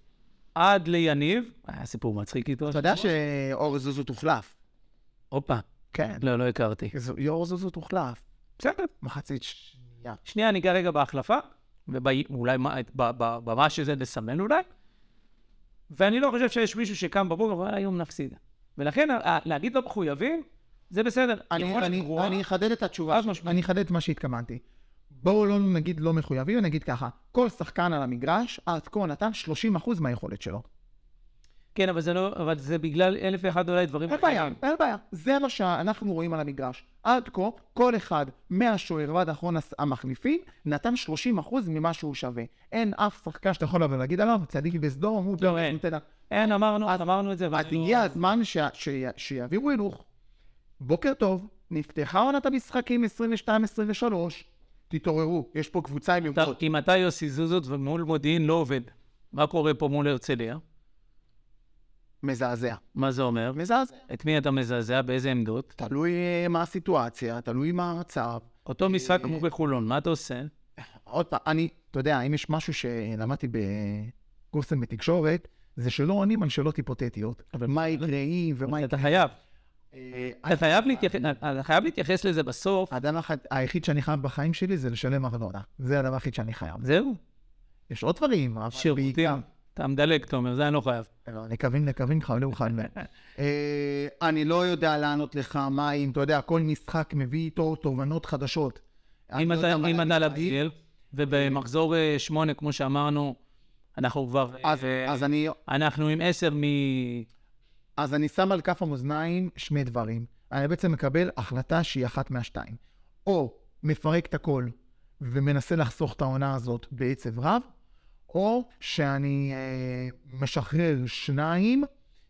Speaker 1: עד ליניב, היה סיפור מצחיק איתו.
Speaker 3: אתה יודע שאור זוזו תוחלף.
Speaker 1: הופה,
Speaker 3: כן.
Speaker 1: לא, לא הכרתי.
Speaker 3: אור זוזו תוחלף.
Speaker 1: בסדר.
Speaker 3: מחצית שנייה.
Speaker 1: שנייה, ניגע רגע בהחלפה, ואולי במה שזה לסמן אולי, ואני לא חושב שיש מישהו שקם בבוקר ואומר, היום נפסיד. ולכן, להגיד לא מחויבים, זה בסדר.
Speaker 3: אני- אחדד את התשובה. אני אחדד את מה שהתכוונתי. בואו לא נגיד לא מחויבים, נגיד ככה, כל שחקן על המגרש עד כה נתן 30% מהיכולת שלו.
Speaker 1: כן, אבל זה לא, אבל זה בגלל אלף ואחד אולי דברים
Speaker 3: אין בעיה, אין בעיה. זה מה שאנחנו רואים על המגרש. עד כה, כל אחד מהשוער ועד אחרון המחליפים נתן 30% ממה שהוא שווה. אין אף שחקן שאתה יכול לבוא ולהגיד עליו, צדיק בסדום, הוא
Speaker 1: לא, אין.
Speaker 3: נותן...
Speaker 1: אין, אמרנו, אמרנו את זה.
Speaker 3: אז
Speaker 1: לא-
Speaker 3: הגיע הזמן ש- ש- שיעבירו הילוך. בוקר טוב, נפתחה עונת המשחקים 22-23, תתעוררו, יש פה קבוצה עם יומרות.
Speaker 1: אם אתה יוסי זוזות ומול מודיעין לא עובד, מה קורה פה מול הרצליה?
Speaker 3: מזעזע.
Speaker 1: מה זה אומר?
Speaker 3: מזעזע.
Speaker 1: את מי אתה מזעזע? באיזה עמדות?
Speaker 3: תלוי אה, מה הסיטואציה, תלוי מה המצב.
Speaker 1: אותו משחק כמו בחולון, מה אתה עושה?
Speaker 3: עוד פעם, אני, אתה יודע, אם יש משהו שלמדתי בקורסים בתקשורת, זה שלא עונים על שאלות היפותטיות. אבל מה יקרה אם ומה יקרה... אה,
Speaker 1: אתה חייב אתה חייב להתייחס לזה בסוף.
Speaker 3: הדבר היחיד שאני חייב בחיים שלי זה לשלם ארנונה. זה הדבר היחיד שאני חייב.
Speaker 1: זהו,
Speaker 3: יש עוד דברים, אבל
Speaker 1: שירותים.
Speaker 3: בעיקר...
Speaker 1: אתה מדלג, תומר, זה אני לא חייב.
Speaker 3: לא, נקווין, נקווין, חייבים. אה, אני לא יודע לענות לך מה אם, אתה יודע, כל משחק מביא איתו תובנות חדשות.
Speaker 1: אם
Speaker 3: לא
Speaker 1: אתה
Speaker 3: להגיד.
Speaker 1: להבדיל, ובמחזור אה, שמונה, כמו שאמרנו, אנחנו כבר...
Speaker 3: אז-
Speaker 1: אה,
Speaker 3: אז אני
Speaker 1: אנחנו עם עשר מ...
Speaker 3: אז אני שם על כף המאזניים שני דברים. אני בעצם מקבל החלטה שהיא אחת מהשתיים. או מפרק את הכל ומנסה לחסוך את העונה הזאת בעצב רב, או שאני אה, משחרר שניים,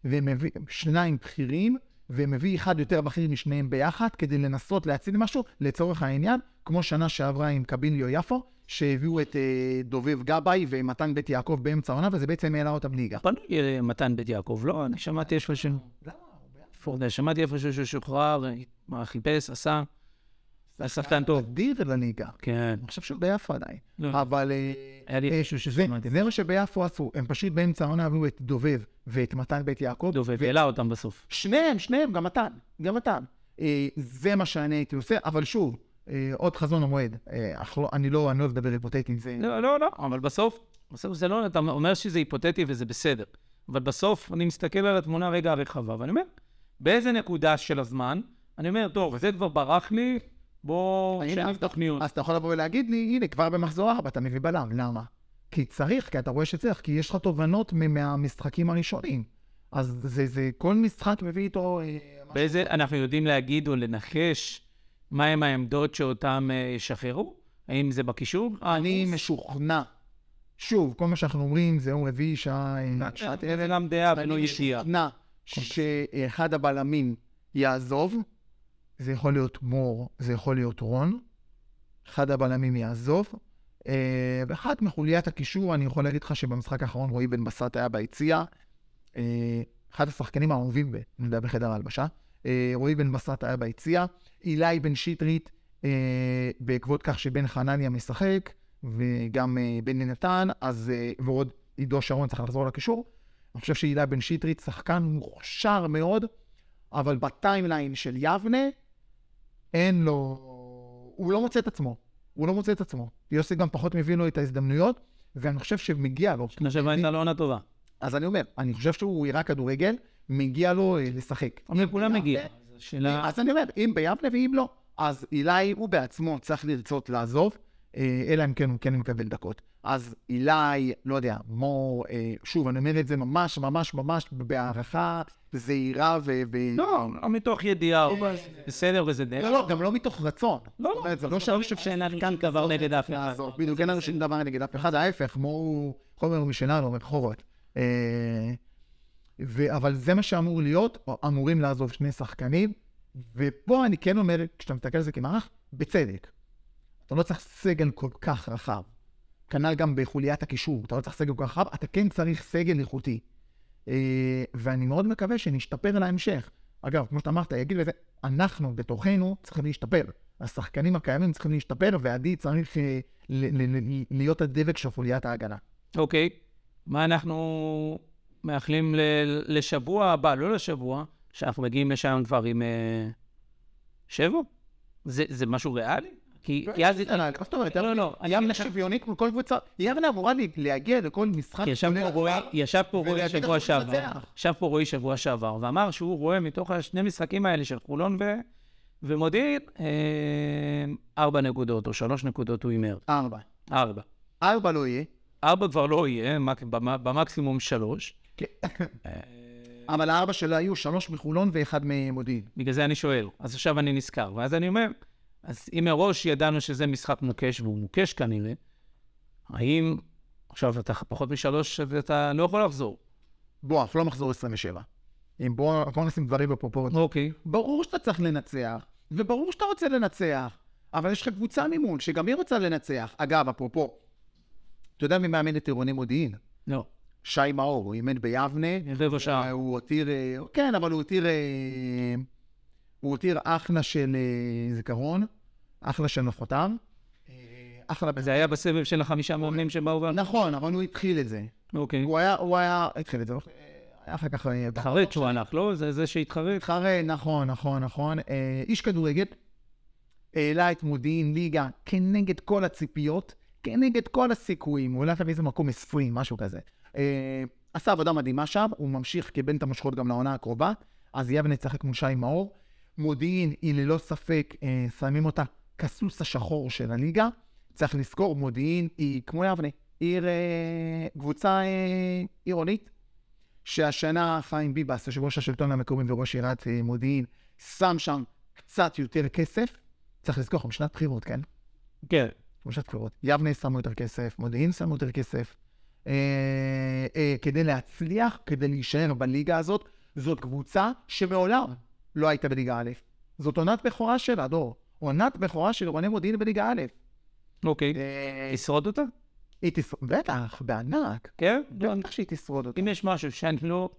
Speaker 3: ומביא, שניים בכירים, ומביא אחד יותר בכיר משניהם ביחד, כדי לנסות להציל משהו, לצורך העניין, כמו שנה שעברה עם קביליו יפו, שהביאו את אה, דובב גבאי ומתן בית יעקב באמצע העונה, וזה בעצם העלה אותם ליגה.
Speaker 1: פנו אה, מתן בית יעקב, לא? אני שמעתי איפשהו... פורדה, שמעתי איפשהו שהוא שוחרר, אה, חיפש, עשה. היה שחקן טוב.
Speaker 3: אדיר לליגה.
Speaker 1: כן.
Speaker 3: אני חושב שהוא ביפו עדיין.
Speaker 1: לא.
Speaker 3: אבל
Speaker 1: היה לי איפשהו
Speaker 3: זה
Speaker 1: ששמעתי.
Speaker 3: זה מה שביפו עשו. הם פשוט באמצע העונה הביאו את דובב ואת מתן בית יעקב.
Speaker 1: דובב, והעלה אותם בסוף.
Speaker 3: שניהם, שניהם, גם מתן. גם מתן. זה מה שאני הייתי עושה, אבל שוב, עוד חזון המועד. אה, לא- אני לא אני לא אוהב לדבר היפותטי, זה...
Speaker 1: לא, לא, לא, אבל בסוף, בסוף זה לא, אתה אומר שזה היפותטי וזה בסדר. אבל בסוף אני מסתכל על התמונה רגע הרחבה, ואני אומר, באיזה נקודה של הזמן, אני אומר, טוב, זה כבר ברח לי, בוא
Speaker 3: אז-
Speaker 1: תוכניות.
Speaker 3: אז אתה יכול לבוא ולהגיד לי, הנה, כבר במחזור ארבע אתה מביא בלם, למה? כי צריך, כי אתה רואה שצריך, כי יש לך תובנות מהמשחקים הראשונים. אז זה, זה, כל משחק מביא איתו... אה.
Speaker 1: באיזה, אנחנו יודעים להגיד או לנחש מהם העמדות שאותם אה, ישחררו? האם זה בקישור?
Speaker 3: אני משוכנע. שוב, כל מה שאנחנו אומרים זה יום רביעי, שעה... אה,
Speaker 1: זה
Speaker 3: ערב.
Speaker 1: גם דעה ולא
Speaker 3: אני
Speaker 1: ידיעה.
Speaker 3: משוכנע שאחד הבלמים יעזוב, זה יכול להיות מור, זה יכול להיות רון. אחד הבלמים יעזוב. אה, ואחד מחוליית הקישור, אני יכול להגיד לך שבמשחק האחרון רועי בן בסט היה ביציע. אה, אחד השחקנים האהובים, אני יודע, בחדר ההלבשה. אה, רועי בן בסט היה ביציע. אילי בן שטרית, אה, בעקבות כך שבן חנניה משחק, וגם אה, בן נתן, אז, ועוד עידו שרון צריך לחזור לקישור. אני חושב שאילי בן שטרית שחקן מוכשר מאוד, אבל ב timeline של יבנה, אין לו... הוא לא מוצא את עצמו. הוא לא מוצא את עצמו. יוסי גם פחות מביא לו את ההזדמנויות, ואני חושב שמגיע לו.
Speaker 1: אני חושב שהייתה לו עונה טובה.
Speaker 3: אז אני אומר, אני חושב שהוא יראה כדורגל, מגיע לו אה, לשחק.
Speaker 1: אבל לכולם מגיע. אז
Speaker 3: אני אומר, אם ביבנה ואם לא, אז אילי הוא בעצמו צריך לרצות לעזוב, אה, אלא אם כן הוא כן מקבל דקות. אז אילי, לא יודע, מור, אה, שוב, אני אומר את זה ממש ממש ממש בהערכה זהירה ו...
Speaker 1: לא, לא מתוך ידיעה, בסדר וזה דרך.
Speaker 3: לא, לא, גם לא מתוך רצון.
Speaker 1: לא,
Speaker 3: זאת אומרת, זה לא
Speaker 1: אני חושב שאין לנו כאן דבר נגד אף אחד.
Speaker 3: בדיוק, אין לנו שום דבר נגד אף אחד, ההפך, מור הוא חומר משלנו, מבחורות. ו- אבל זה מה שאמור להיות, או אמורים לעזוב שני שחקנים, ופה אני כן אומר, כשאתה מסתכל על זה כמערך, בצדק. אתה לא צריך סגל כל כך רחב. כנ"ל גם בחוליית הקישור, אתה לא צריך סגל כל כך רחב, אתה כן צריך סגל איכותי. אה, ואני מאוד מקווה שנשתפר להמשך. אגב, כמו שאתה אמרת, יגיד לזה, אנחנו בתוכנו צריכים להשתפר. השחקנים הקיימים צריכים להשתפר, ועדי צריך אה, להיות הדבק של חוליית ההגנה.
Speaker 1: אוקיי, מה אנחנו מאחלים ל- לשבוע הבא, לא לשבוע, שאנחנו מגיעים לשם כבר עם אה, שבע? זה, זה משהו ריאלי? כי, כי אז...
Speaker 3: מה זאת אומרת?
Speaker 1: לא, לא, אני
Speaker 3: יבנה שוויונית כמו כל קבוצה. יבנה אמורה לי- להגיע לכל משחק.
Speaker 1: כי ישב פה רועי, שבוע שעבר. ישב פה רועי שבוע שעבר, ואמר שהוא רואה מתוך השני משחקים האלה של חולון ו... ומודיעין, אה, ארבע נקודות או שלוש נקודות הוא הימר.
Speaker 3: ארבע.
Speaker 1: ארבע.
Speaker 3: ארבע לא יהיה.
Speaker 1: ארבע כבר לא יהיה, מק- במ- במקסימום שלוש.
Speaker 3: כן. אבל הארבע שלו היו שלוש מחולון ואחד ממודיעין.
Speaker 1: בגלל זה אני שואל. אז עכשיו אני נזכר. ואז אני אומר, אז אם מראש ידענו שזה משחק מוקש, והוא מוקש כנראה, האם עכשיו אתה פחות משלוש, אז אתה לא יכול לחזור.
Speaker 3: בוא, אנחנו לא מחזור 27. אם בוא, בוא נשים דברים בפרופורציה.
Speaker 1: אוקיי.
Speaker 3: ברור שאתה צריך לנצח, וברור שאתה רוצה לנצח, אבל יש לך קבוצה מימון שגם היא רוצה לנצח. אגב, אפרופו, אתה יודע מי מאמן את עירוני מודיעין?
Speaker 1: לא.
Speaker 3: שי מאור, הוא אימן ביבנה.
Speaker 1: רבע שעה.
Speaker 3: אה, הוא הותיר, אה, כן, אבל הוא הותיר, אה, הוא הותיר אחלה של זיכרון, אחלה של נוחותיו. אחלה
Speaker 1: זה היה בסבב של החמישה מאמנים שבאו ואמרו.
Speaker 3: נכון, אבל הוא התחיל את זה.
Speaker 1: אוקיי.
Speaker 3: הוא היה, הוא היה, התחיל את זה. היה אחר כך...
Speaker 1: התחרט שהוא הלך, לא? זה זה שהתחרט.
Speaker 3: התחרט, נכון, נכון, נכון. איש כדורגל, העלה את מודיעין ליגה כנגד כל הציפיות, כנגד כל הסיכויים. הוא הולך לאיזה מקום 20, משהו כזה. אה, עשה עבודה מדהימה שם, הוא ממשיך, קיבל את המושכות גם לעונה הקרובה. אז יבנה ישחק מול שי מאור. מודיעין היא ללא ספק, אה, שמים אותה כסוס השחור של הליגה. צריך לזכור, מודיעין היא כמו יבנה, עיר, אה, קבוצה אה, עירונית, שהשנה חיים ביבס, יושב ראש השלטון המקומי וראש עיריית אה, מודיעין, שם שם קצת יותר כסף. צריך לזכור, אנחנו בשנת בחירות, כן?
Speaker 1: כן.
Speaker 3: כמו שנת בחירות. יבנה שמו יותר כסף, מודיעין שמו יותר כסף. אה, אה, כדי להצליח, כדי להישאר בליגה הזאת, זאת קבוצה שמעולם לא הייתה בליגה א'. זאת עונת בכורה שלה, דור. עונת בכורה של עירוני מודיעין בליגה א'.
Speaker 1: אוקיי.
Speaker 3: אה,
Speaker 1: ישרוד אותה?
Speaker 3: היא תשרוד, בטח, בענק.
Speaker 1: כן? לא,
Speaker 3: בטח שהיא תשרוד אותה.
Speaker 1: אם יש משהו שאני לא...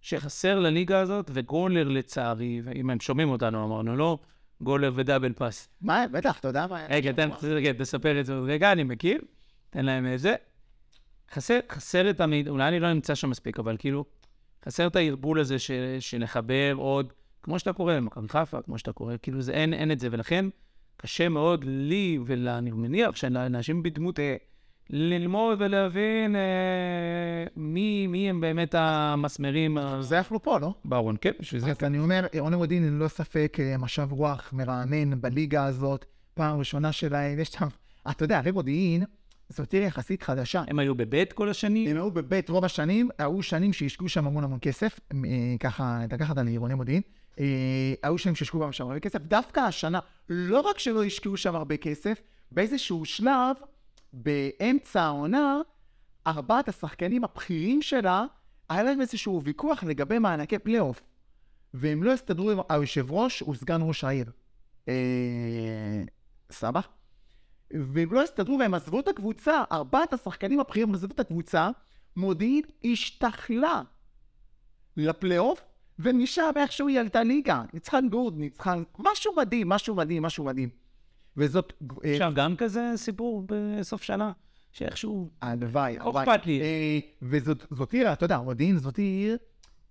Speaker 1: שחסר לליגה הזאת, וגולר לצערי, ואם הם שומעים אותנו, אמרנו, לא, גולר ודאבל פאס.
Speaker 3: מה, בטח, אתה יודע מה...
Speaker 1: רגע, תן, רגע, תספר את זה עוד רגע, אני מכיר, תן להם איזה. חסר, חסר את המידע, אולי אני לא נמצא שם מספיק, אבל כאילו, חסר את הערבול הזה ש, שנחבר עוד, כמו שאתה קורא למכבי חיפה, כמו שאתה קורא, כאילו, זה, אין, אין את זה, ולכן קשה מאוד לי, ואני מניח שלאנשים בדמות, אה, ללמוד ולהבין אה, מי, מי הם באמת המסמרים
Speaker 3: זה אנחנו פה, לא?
Speaker 1: בארון, כן, בשביל זה.
Speaker 3: אז אני אומר, עירוני מודיעין ללא ספק אה, משב רוח מרענן בליגה הזאת. פעם ראשונה שלהם, יש שם... אתה יודע, הרי מודיעין זאת עיר יחסית חדשה.
Speaker 1: הם היו בבית כל השנים?
Speaker 3: הם היו בבית רוב השנים, היו שנים שהשקיעו שם המון המון כסף, אה, ככה, לקחת על עירוני מודיעין. אה, היו שנים שהשקיעו בהם שם הרבה כסף. דווקא השנה, לא רק שלא השקיעו שם הרבה כסף, באיזשהו שלב, באמצע העונה, ארבעת השחקנים הבכירים שלה, היה להם איזשהו ויכוח לגבי מענקי פלייאוף. והם לא הסתדרו עם היושב ראש, הוא סגן ראש העיר. אה, סבא? והם לא הסתדרו והם עזבו את הקבוצה, ארבעת השחקנים הבכירים עזבו את הקבוצה, מודיעין השתכלה לפלייאוף, ומשם איכשהו היא עלתה ליגה. ניצחה גורד, ניצחה... משהו מדהים, משהו מדהים, משהו מדהים. וזאת... אה,
Speaker 1: עכשיו, גם כזה סיפור בסוף שנה, שאיכשהו...
Speaker 3: הלוואי,
Speaker 1: לא
Speaker 3: הלוואי.
Speaker 1: אכפת לי.
Speaker 3: אה, וזאת זאת עיר, אתה יודע, מודיעין זאת עיר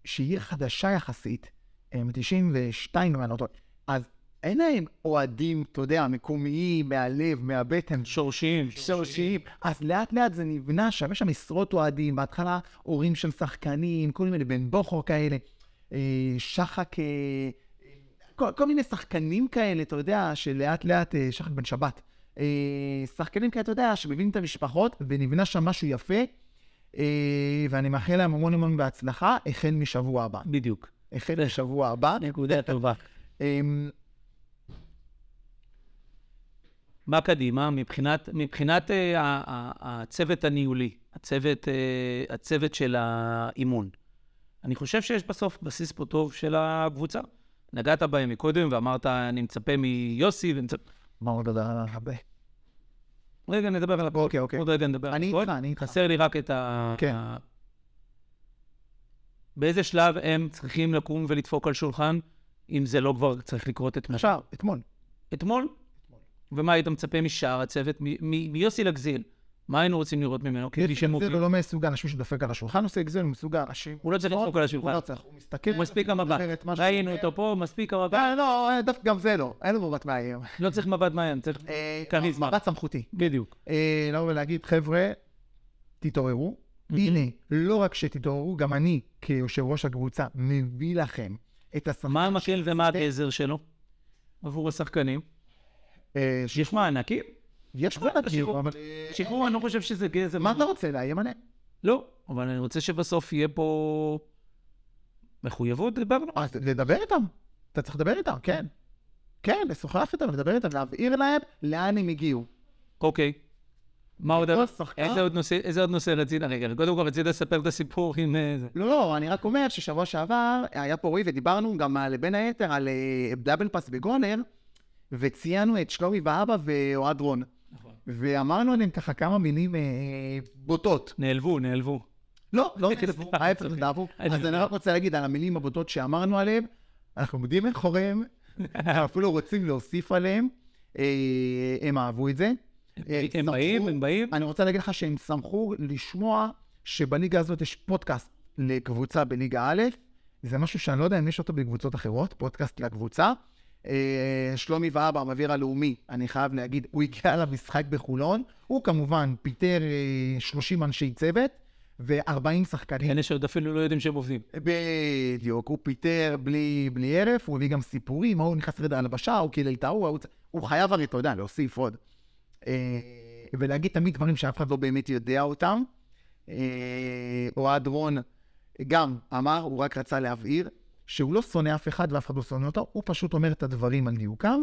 Speaker 3: שהיא עיר חדשה יחסית, אה, מ-92 אם אני לא טועה. אז אין להם אוהדים, אתה יודע, מקומיים, מהלב, מהבטן,
Speaker 1: שורשיים.
Speaker 3: שורשיים. אז לאט לאט זה נבנה שם, יש שם עשרות אוהדים, בהתחלה הורים של שחקנים, כל מיני בן בוכור כאלה, אה, שחק, אה, כל, כל מיני שחקנים כאלה, אתה יודע, שלאט לאט, אה, שחק בן שבת. שחקנים כאלה, אתה יודע, שמבינים את המשפחות, ונבנה שם משהו יפה, ואני מאחל להם המון המון בהצלחה, החל משבוע הבא.
Speaker 1: בדיוק.
Speaker 3: החל משבוע הבא.
Speaker 1: נקודה טובה.
Speaker 3: אה,
Speaker 1: מה קדימה? מבחינת, מבחינת אה, הצוות הניהולי, הצוות, אה, הצוות של האימון, אני חושב שיש בסוף בסיס פה טוב של הקבוצה. נגעת בהם מקודם ואמרת, אני מצפה מיוסי, ומצפ...
Speaker 3: מה עוד הרבה?
Speaker 1: רגע נדבר על הפועל.
Speaker 3: אוקיי, אוקיי.
Speaker 1: עוד רגע נדבר על
Speaker 3: אני
Speaker 1: הפועל.
Speaker 3: איתך, אני איתך.
Speaker 1: חסר לי רק את ה...
Speaker 3: כן.
Speaker 1: באיזה שלב הם צריכים לקום ולדפוק על שולחן, אם זה לא כבר צריך לקרות אתמול?
Speaker 3: עכשיו, אתמול.
Speaker 1: אתמול? ומה היית מצפה משאר הצוות? מיוסי לגזיל? מה היינו רוצים לראות ממנו? כפי
Speaker 3: זה
Speaker 1: שמוביל.
Speaker 3: לא מסוג האנשים שדופק על השולחן, עושה אגזל, הוא מסוג האנשים...
Speaker 1: הוא לא צריך לדפוק על
Speaker 3: הוא
Speaker 1: השולחן.
Speaker 3: לא צריך, הוא מסתכל...
Speaker 1: הוא מספיק המבט. ראינו. אותו פה, מספיק המבט.
Speaker 3: אה, לא, אה, דווקא גם זה לא. אין לו מבט מאיים.
Speaker 1: לא צריך מבט מעיין, צריך
Speaker 3: אה,
Speaker 1: כריזמה.
Speaker 3: מבט סמכותי.
Speaker 1: בדיוק.
Speaker 3: לבוא ולהגיד, חבר'ה, תתעוררו. הנה, לא רק שתתעוררו, גם אני, כיושב ראש הקבוצה, מביא לכם את הסמכות.
Speaker 1: מה המקל ומה הגזר שלו עבור השחקנים?
Speaker 3: אה,
Speaker 1: יש מענקים?
Speaker 3: יש
Speaker 1: שחרור-
Speaker 3: אבל...
Speaker 1: שחרור, אני לא חושב שזה.
Speaker 3: מה אתה רוצה, לאיים עליהם?
Speaker 1: לא, אבל אני רוצה שבסוף יהיה פה מחויבות, דיברנו.
Speaker 3: אז לדבר איתם. אתה צריך לדבר איתם, כן. כן, לשוחח איתם, לדבר איתם, להבהיר להם לאן הם הגיעו.
Speaker 1: אוקיי. מה עוד...
Speaker 3: שחקן-
Speaker 1: איזה עוד נושא, רצית? רגע, קודם כל רצית לספר את הסיפור עם... אה, זה.
Speaker 3: לא, לא, אני רק אומר ששבוע שעבר היה פה רועי ודיברנו גם בין היתר על אה, דאבל פאס בגונר, וציינו את שלומי ואבא ואוהד רון.
Speaker 1: נכון.
Speaker 3: ואמרנו עליהם ככה כמה מילים אה, בוטות.
Speaker 1: נעלבו, נעלבו.
Speaker 3: לא, לא נעלבו, ההפך, נעלבו.
Speaker 1: אני
Speaker 3: אז אני רק רוצה להגיד על המילים הבוטות שאמרנו עליהם, אנחנו עומדים מאחוריהם, אנחנו אפילו רוצים להוסיף עליהם, אה, הם אהבו את זה. אה,
Speaker 1: הם
Speaker 3: שמחו-
Speaker 1: באים, הם באים.
Speaker 3: אני רוצה להגיד לך שהם שמחו לשמוע שבליגה הזאת יש פודקאסט לקבוצה בליגה א', זה משהו שאני לא יודע אם יש אותו בקבוצות אחרות, פודקאסט לקבוצה. אה, שלומי ואבא, המעביר הלאומי, אני חייב להגיד, הוא הגיע למשחק בחולון, הוא כמובן פיטר אה, 30 אנשי צוות ו-40 שחקנים.
Speaker 1: אלה שעוד אפילו לא יודעים שהם עובדים.
Speaker 3: בדיוק, הוא פיטר בלי, בלי הרף, הוא הביא גם סיפורים, ההוא נכנס לחדר הלבשה, הוא קילל את ההוא, הוא חייב הרי, אתה יודע, להוסיף עוד. אה, ולהגיד תמיד דברים שאף אחד לא באמת יודע אותם. אה, אוהד רון גם אמר, הוא רק רצה להבהיר, שהוא לא שונא אף אחד ואף אחד לא שונא אותו, הוא פשוט אומר את הדברים על דיוקם,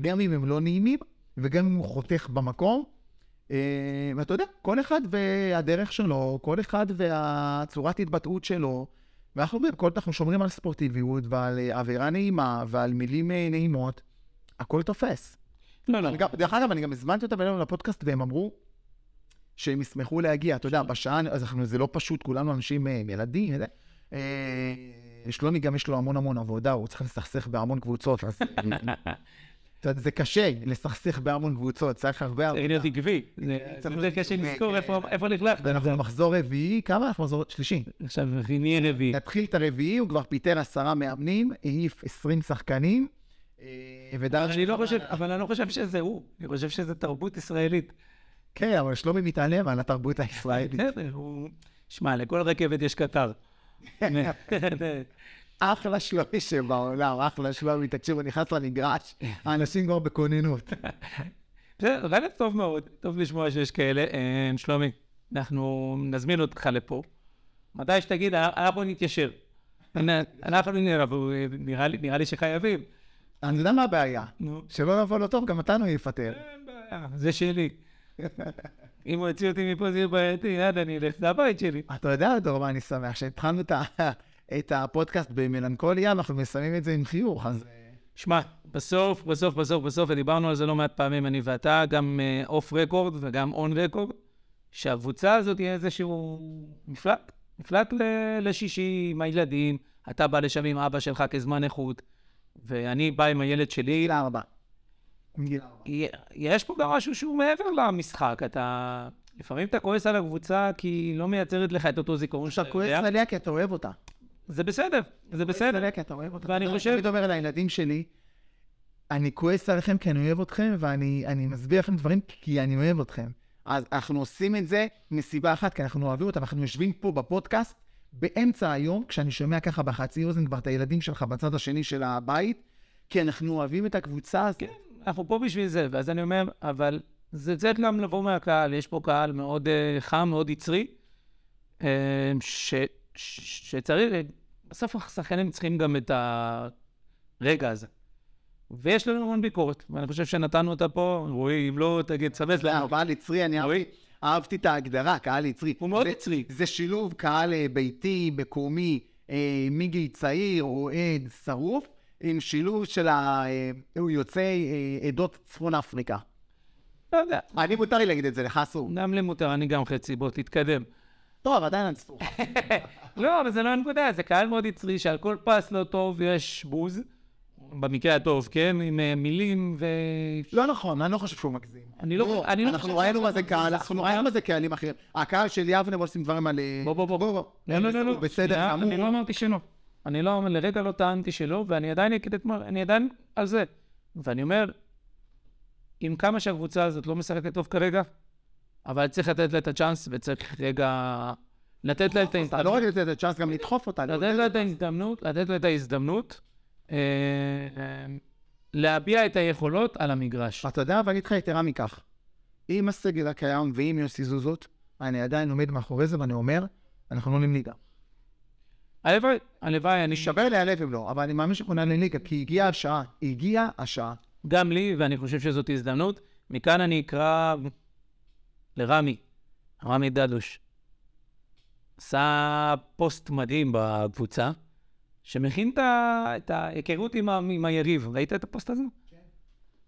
Speaker 3: גם אם הם לא נעימים, וגם אם הוא חותך במקום. אה, ואתה יודע, כל אחד והדרך שלו, כל אחד והצורת התבטאות שלו, ואנחנו אומרים, כל אנחנו שומרים על ספורטיביות ועל אה, אווירה נעימה ועל מילים אה, נעימות, הכל תופס.
Speaker 1: לא, לא.
Speaker 3: גם- דרך אגב, אני גם הזמנתי אותם אלינו לפודקאסט, והם אמרו שהם ישמחו להגיע. אתה יודע, בשעה, אז אנחנו, זה לא פשוט, כולנו אנשים ילדים. אה, שלומי גם יש לו המון המון עבודה, הוא צריך לסכסך בהמון קבוצות, אז זה קשה לסכסך בהמון קבוצות, צריך הרבה...
Speaker 1: צריך להיות עקבי. זה-
Speaker 3: להיות
Speaker 1: קשה לזכור
Speaker 3: כן.
Speaker 1: איפה- איפה נכלך.
Speaker 3: ואנחנו במחזור רביעי, כמה אנחנו מחזור שלישי?
Speaker 1: עכשיו, נהיה רביעי.
Speaker 3: נתחיל את הרביעי, הוא כבר פיטר עשרה מאמנים, העיף עשרים שחקנים, אה.
Speaker 1: אני לא חושב, אבל אני לא חושב שזה הוא. אני חושב שזה תרבות ישראלית.
Speaker 3: כן, אבל שלומי מתעלם על התרבות הישראלית.
Speaker 1: בסדר, הוא... שמע, לכל רכבת יש קטר.
Speaker 3: אחלה שלומי שבעולם, אחלה שלומי, תקשיבו, נכנס למגרש, האנשים כבר בכוננות.
Speaker 1: בסדר, רעיון טוב מאוד, טוב לשמוע שיש כאלה. אה, שלומי, אנחנו נזמין אותך לפה. מתי שתגיד, אנחנו נתיישר. אנחנו נראה, לי- נראה לי שחייבים.
Speaker 3: אני יודע מה הבעיה, שלא נבוא לו טוב, גם אותנו יפטר.
Speaker 1: זה שלי. אם הוא יוציא אותי מפה זה יהיה בעייתי, יאללה, אני אלך, זה הבית שלי.
Speaker 3: אתה יודע, דור, מה אני שמח, שהתחלנו את הפודקאסט במלנכוליה, אנחנו מסיימים את זה עם חיוך, אז...
Speaker 1: שמע, בסוף, בסוף, בסוף, בסוף, ודיברנו על זה לא מעט פעמים, אני ואתה, גם אוף רקורד וגם און רקורד, שהקבוצה הזאת תהיה איזשהו מפלט, מפלט ל- לשישי עם הילדים, אתה בא לשם עם אבא שלך כזמן איכות, ואני בא עם הילד שלי.
Speaker 3: גיל ארבע. ארבע.
Speaker 1: יש פה גם משהו שהוא מעבר למשחק, אתה... לפעמים אתה כועס על הקבוצה כי היא לא מייצרת לך את אותו זיכרון
Speaker 3: אתה כועס
Speaker 1: יודע.
Speaker 3: עליה כי אתה אוהב אותה.
Speaker 1: זה בסדר, זה בסדר.
Speaker 3: עליה כי אתה אוהב אותה.
Speaker 1: ואני
Speaker 3: אני
Speaker 1: חושב-
Speaker 3: תמיד אומר לילדים שלי, אני כועס עליכם כי אני אוהב אתכם, ואני אני מסביר לכם דברים כי אני אוהב אתכם. אז אנחנו עושים את זה מסיבה אחת, כי אנחנו אוהבים אותם, אנחנו יושבים פה בפודקאסט, באמצע היום, כשאני שומע ככה בחצי אוזן כבר את הילדים שלך בצד השני של הבית, כי אנחנו אוהבים את הקבוצה הזאת.
Speaker 1: כן, אנחנו פה בשביל זה, ואז אני אומר, אבל זה צריך גם לבוא מהקהל, יש פה קהל מאוד uh, חם, מאוד יצרי, uh, ש, ש, שצריך, בסוף השחקנים צריכים גם את הרגע הזה. ויש לנו המון ביקורת, ואני חושב שנתנו אותה פה, רועי, אם לא, תגיד,
Speaker 3: זה
Speaker 1: לנו.
Speaker 3: קהל יצרי, אני. אהבתי- אהבתי את ההגדרה, קהל יצרי.
Speaker 1: הוא מאוד יצרי.
Speaker 3: זה שילוב קהל אה, ביתי, מקומי, אה, מגיל צעיר, אוהד, שרוף, עם שילוב של. אה, יוצאי אה, עדות צפון אפריקה.
Speaker 1: לא יודע.
Speaker 3: אני מותר לי להגיד את זה, לך אסור.
Speaker 1: גם לי מותר, אני גם חצי, בוא, תתקדם.
Speaker 3: טוב, עדיין אסור.
Speaker 1: לא, אבל זה לא הנקודה, זה קהל מאוד יצרי שעל כל פס לא טוב יש בוז. במקרה הטוב, כן? עם אה, מילים ו...
Speaker 3: לא נכון, אני לא חושב שהוא מגזים.
Speaker 1: אני לא... אני לא
Speaker 3: אנחנו ראינו מה זה קהל, אנחנו ראינו מה זה קהלים אחרים. הקהל של יבנה עושים דברים על...
Speaker 1: בוא, בוא, בוא. לא, לא, לא, לא.
Speaker 3: בסדר.
Speaker 1: אני לא אמרתי שלא. אני לא, לרגע לא טענתי שלא, ואני עדיין אגיד את מה, אני עדיין על זה. ואני אומר, עם כמה שהקבוצה הזאת לא משחקת טוב כרגע, אבל צריך לתת לה את הצ'אנס, וצריך רגע לתת לה את
Speaker 3: אתה לא
Speaker 1: ההזדמנות.
Speaker 3: רק לתת את הצ'אנס, גם לדחוף אותה.
Speaker 1: לתת לה את ההזדמנות, לתת לה את ההזדמנות, אה, אה, להביע את היכולות על המגרש.
Speaker 3: אתה יודע, אבל אני אגיד לך יתרה מכך. עם הסגל הקיים ועם יוסי זוזות, אני עדיין עומד מאחורי זה ואני אומר, אנחנו לא עולים ליגה.
Speaker 1: הלוואי, הלוואי, אני
Speaker 3: יישבר לי הלב אם לא, אבל אני מאמין שאנחנו נעלה ליגה, כי הגיעה השעה, הגיעה השעה.
Speaker 1: גם לי, ואני חושב שזאת הזדמנות. מכאן אני אקרא לרמי, רמי דדוש. עשה פוסט מדהים בקבוצה, שמכין את ההיכרות עם, ה- עם היריב. ראית את הפוסט הזה? כן.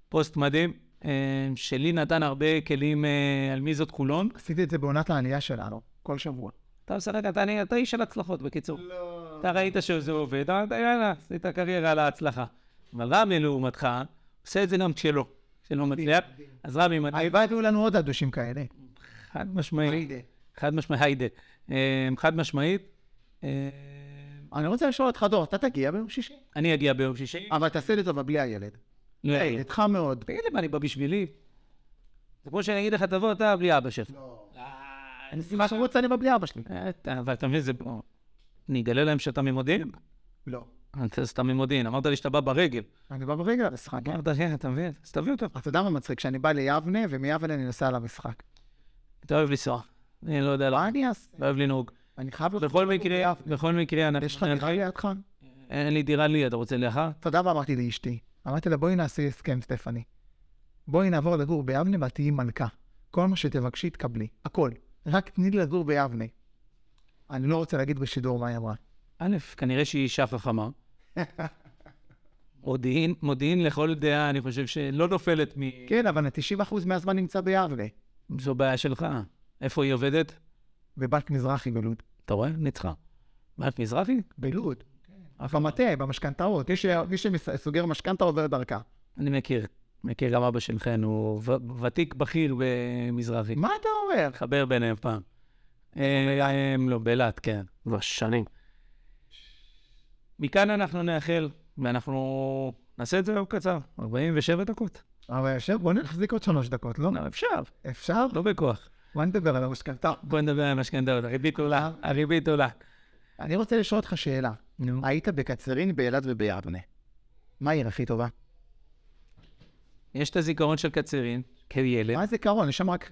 Speaker 1: פוסט מדהים, אה, שלי נתן הרבה כלים אה, על מי זאת חולון.
Speaker 3: עשיתי את זה בעונת העלייה שלנו, כל שבוע.
Speaker 1: אתה משחק, אתה, אני- אתה איש של הצלחות, בקיצור.
Speaker 3: לא.
Speaker 1: אתה ראית שזה עובד, אתה יאללה, עשית קריירה על ההצלחה. אבל רמי, לעומתך, עושה את זה גם כשלא. כשלא מצליח. אז רמי, מדהים.
Speaker 3: הלוואי היו לנו עוד אדושים כאלה.
Speaker 1: חד משמעית. חד משמעית, היידה. חד משמעית. אה,
Speaker 3: אני רוצה לשאול אותך, דור, אתה תגיע ביום שישי?
Speaker 1: אני אגיע ביום שישי.
Speaker 3: אבל תעשה לי טובה בלי הילד.
Speaker 1: לא,
Speaker 3: איתך מאוד.
Speaker 1: תגיד לי מה, אני בא בשבילי? זה כמו שאני אגיד לך, תבוא אתה בלי אבא שלך.
Speaker 3: אני מה שרוצה אני בא בלי אבא שלי.
Speaker 1: אתה- אבל אתה מבין, זה... אני אגלה להם שאתה ממודיעין?
Speaker 3: לא.
Speaker 1: אתה סתם ממודיעין. אמרת לי שאתה בא ברגל.
Speaker 3: אני בא ברגע למשחק.
Speaker 1: אמרת, כן, אתה מבין? אז תביא אותו.
Speaker 3: אתה יודע מה מצחיק? שאני בא ליבנה, ומיבנה אני נוסע למשחק.
Speaker 1: אתה אוהב לנסוע. אני לא יודע, לא
Speaker 3: מה אני אעשה?
Speaker 1: לא אוהב לנהוג.
Speaker 3: אני חייב...
Speaker 1: בכל מקרה, בכל מקרה, אנחנו...
Speaker 3: יש לך דירה לידך?
Speaker 1: אין לי דירה לי, אתה רוצה לאחר?
Speaker 3: אתה יודע מה אמרתי לאשתי? אמרתי לה, בואי נעשה הסכם, סטפני. בואי נעבור לגור ביבנה ואת תהיי מלכה. כל מה שתבקשי תקבלי. הכל. רק תני לי לגור ביבנה. אני לא רוצה להגיד בשידור מה היא אמרה.
Speaker 1: א', כנראה שהיא אישה חכמה. מודיעין, מודיעין לכל דעה, אני חושב שלא נופלת מ...
Speaker 3: כן, אבל 90% מהזמן נמצא ביבנה.
Speaker 1: זו בעיה שלך. איפה היא עובדת?
Speaker 3: בבנק מזרחי בלוד.
Speaker 1: אתה רואה? ניצחה. בנק מזרחי?
Speaker 3: בלוד. במטה, במשכנתאות. מי שסוגר משכנתה עובר דרכה.
Speaker 1: אני מכיר. מכיר גם אבא של חן, הוא ו- ותיק בכיר במזרחי.
Speaker 3: מה אתה אומר?
Speaker 1: חבר ביניהם פעם. אה, הם לא, באילת, כן. כבר שנים. מכאן אנחנו נאחל, ואנחנו נעשה את זה יום קצר, 47 דקות.
Speaker 3: אבל יושב, בוא נחזיק עוד שלוש דקות, לא?
Speaker 1: לא, אפשר,
Speaker 3: אפשר?
Speaker 1: לא בכוח.
Speaker 3: בוא נדבר על המשכנתה.
Speaker 1: בוא נדבר על המשכנתאות, הריבית עולה, הריבית עולה.
Speaker 3: אני רוצה לשאול אותך שאלה.
Speaker 1: נו.
Speaker 3: היית בקצרין, באילת וביבנה. מה העיר הכי טובה?
Speaker 1: יש את הזיכרון של קצרין, כילד.
Speaker 3: מה הזיכרון? יש שם רק...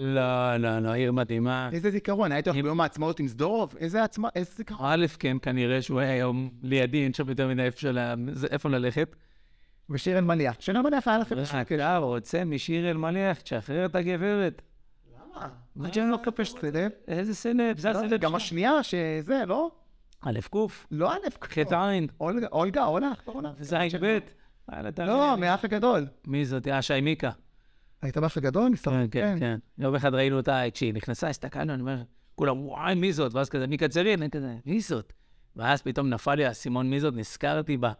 Speaker 1: לא, לא, לא, עיר מדהימה.
Speaker 3: איזה זיכרון? היית הולך ביום העצמאות עם סדורוב? איזה עצמה... איזה זיכרון?
Speaker 1: א', כן, כנראה שהוא היה היום לידי, אין שם יותר מדי איפה ללכת.
Speaker 3: ושיר אלמליח. שיר אלמליח היה לכם...
Speaker 1: אתה רוצה משיר אלמליח, תשחרר את הגברת.
Speaker 3: למה? מה שאני לא מקפש סלב?
Speaker 1: איזה סלב, זה הסלב
Speaker 3: גם. השנייה שזה, לא?
Speaker 1: א' ק',
Speaker 3: לא א',
Speaker 1: ח' עין,
Speaker 3: אולגה, אולגה, עולה.
Speaker 1: ז' ב'. אתה-
Speaker 3: לא, מאף הגדול.
Speaker 1: מי זאת? אה, שי מיקה.
Speaker 3: היית באף הגדול?
Speaker 1: כן, כן, כן. יום אחד ראינו אותה, כשהיא נכנסה, הסתכלנו, אני אומר, כולם, וואי, מי זאת? ואז כזה, מיקה צרין, אני כזה, מי זאת? ואז פתאום נפל לי האסימון מי זאת, נזכרתי בה.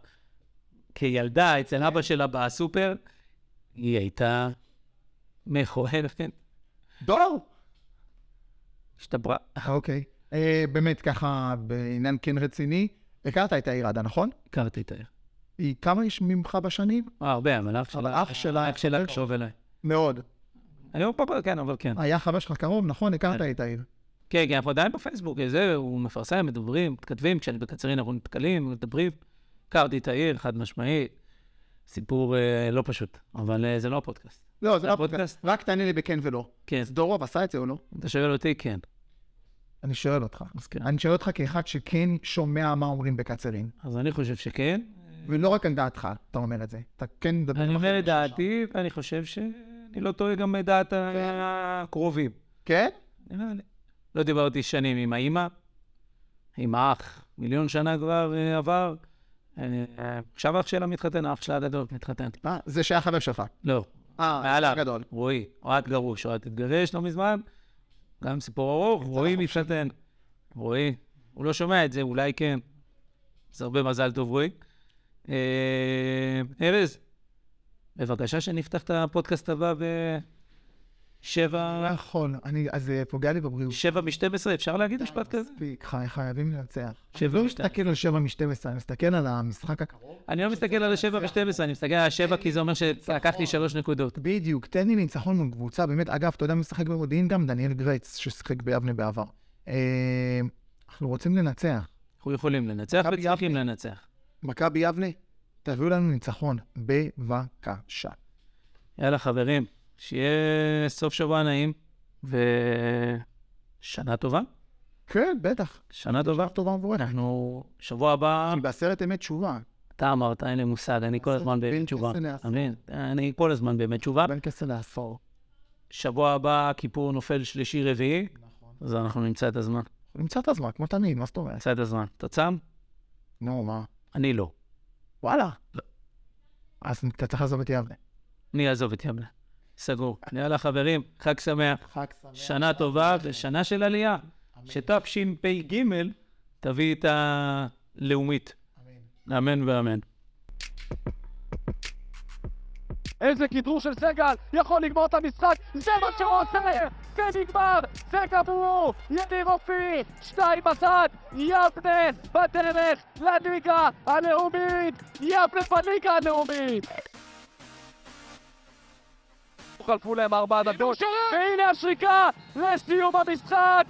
Speaker 1: כילדה, אצל אבא שלה בסופר, היא הייתה מכוערת,
Speaker 3: דור!
Speaker 1: השתברה.
Speaker 3: אוקיי. אה, באמת, ככה, בעניין כן רציני, הכרת את העיר עדה, נכון?
Speaker 1: הכרתי את העיר.
Speaker 3: היא כמה איש ממך בשנים?
Speaker 1: אה, הרבה, אבל אח
Speaker 3: אבל
Speaker 1: שלה,
Speaker 3: אח שלה-
Speaker 1: אח שלה קשוב אליי.
Speaker 3: מאוד.
Speaker 1: אני לא פה, כן, אבל כן.
Speaker 3: היה חבר שלך קרוב, נכון? הכרת את העיר.
Speaker 1: כן, כן, אנחנו עדיין בפייסבוק, זה, הוא מפרסם, מדברים, מתכתבים, כשאני בקצרין אנחנו נתקלים, מדברים. הכרתי את העיר, חד משמעית. סיפור אה, לא פשוט, אבל אה, זה לא הפודקאסט.
Speaker 3: לא, זה לא
Speaker 1: הפודקאסט?
Speaker 3: רק תענה לי בכן ולא.
Speaker 1: כן,
Speaker 3: סדורוב עשה את זה או לא?
Speaker 1: אתה שואל אותי, כן.
Speaker 3: אני שואל אותך.
Speaker 1: כן.
Speaker 3: אני שואל אותך כאחד שכן שומע מה אומרים בקצרין.
Speaker 1: אז אני חושב שכן.
Speaker 3: ולא רק על דעתך, אתה אומר את זה. אתה כן מדבר...
Speaker 1: אני אומר את דעתי, ואני חושב שאני לא טועה גם את דעת הקרובים.
Speaker 3: כן?
Speaker 1: נראה לי. לא דיברתי שנים עם האימא, עם האח, מיליון שנה כבר אה, עבר. אה, עכשיו אח שלה מתחתן, אח שלה הגדול מתחתן.
Speaker 3: מה? זה שהיה חבר שלך.
Speaker 1: לא,
Speaker 3: אה,
Speaker 1: מעליו.
Speaker 3: גדול.
Speaker 1: רועי, אוהד גרוש, אוהד התגרש לא מזמן, גם סיפור ארוך, רועי מתחתן. רועי, הוא לא שומע את זה, אולי כן. אז הרבה מזל טוב, רועי. אה, ארז, בבקשה שנפתח את הפודקאסט הבא
Speaker 3: לא
Speaker 1: בשבע...
Speaker 3: יכול, אני, אז זה פוגע לי בבריאות.
Speaker 1: שבע משתים-עשרה, אפשר להגיד משפט כזה?
Speaker 3: מספיק, חי- חייבים לנצח.
Speaker 1: שבע
Speaker 3: לא
Speaker 1: משתיים.
Speaker 3: מסתכל על 7 מ-12, אני מסתכל על המשחק הקרוב.
Speaker 1: אני לא מסתכל על השבע ושתים עשרה, אני מסתכל על השבע כי זה אומר שלקחתי שלוש נקודות.
Speaker 3: בדיוק, תן לי ניצחון מול קבוצה, באמת, אגב, אתה יודע מי משחק במודיעין גם? דניאל גרייץ, ששיחק ביבנה בעבר. אה, אנחנו רוצים לנצח.
Speaker 1: אנחנו יכולים לנצח וצריכים. לנצח.
Speaker 3: מכבי יבנה, תביאו לנו ניצחון, בבקשה.
Speaker 1: יאללה, חברים, שיהיה סוף שבוע נעים ושנה טובה.
Speaker 3: כן, בטח.
Speaker 1: שנה טובה.
Speaker 3: טובה ומבורכת.
Speaker 1: אנחנו, שבוע הבא,
Speaker 3: בעשרת ימי תשובה.
Speaker 1: אתה אמרת, אין לי מושג, אני כל הזמן באמת תשובה. אתה מבין? אני כל הזמן באמת תשובה.
Speaker 3: בין כסה לעשור.
Speaker 1: שבוע הבא כיפור נופל שלישי-רביעי,
Speaker 3: נכון.
Speaker 1: אז אנחנו נמצא את הזמן.
Speaker 3: נמצא את הזמן, כמו תמיד, מה זאת אומרת?
Speaker 1: נמצא את הזמן. אתה צם?
Speaker 3: נו, מה?
Speaker 1: אני לא.
Speaker 3: וואלה. אז אתה צריך לעזוב את יבנה.
Speaker 1: אני אעזוב את יבנה. סגור. יאללה, חברים, חג שמח.
Speaker 3: חג שמח.
Speaker 1: שנה טובה ושנה של עלייה. שתשפ"ג תביא את הלאומית. אמן ואמן.
Speaker 2: איזה כדרור של סגל, יכול לגמור את המשחק, זה מה שהוא רוצה! זה נגמר! זה גמור! ידיר אופי! שתיים בצד! יבנה בדרך לליגה הלאומית! יבנה בליגה הלאומית! חלפו להם ארבע דקות, והנה השריקה לסיום המשחק!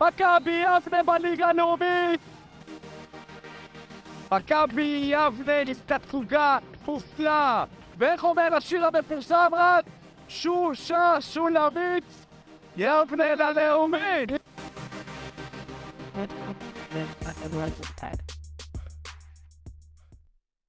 Speaker 2: מכבי יבנה בליגה הלאומית! מכבי יבנה נפתצוגה תפוסה! ואיך אומר השיר המפורסם רק? שושה שולמית יבנה ללאומית!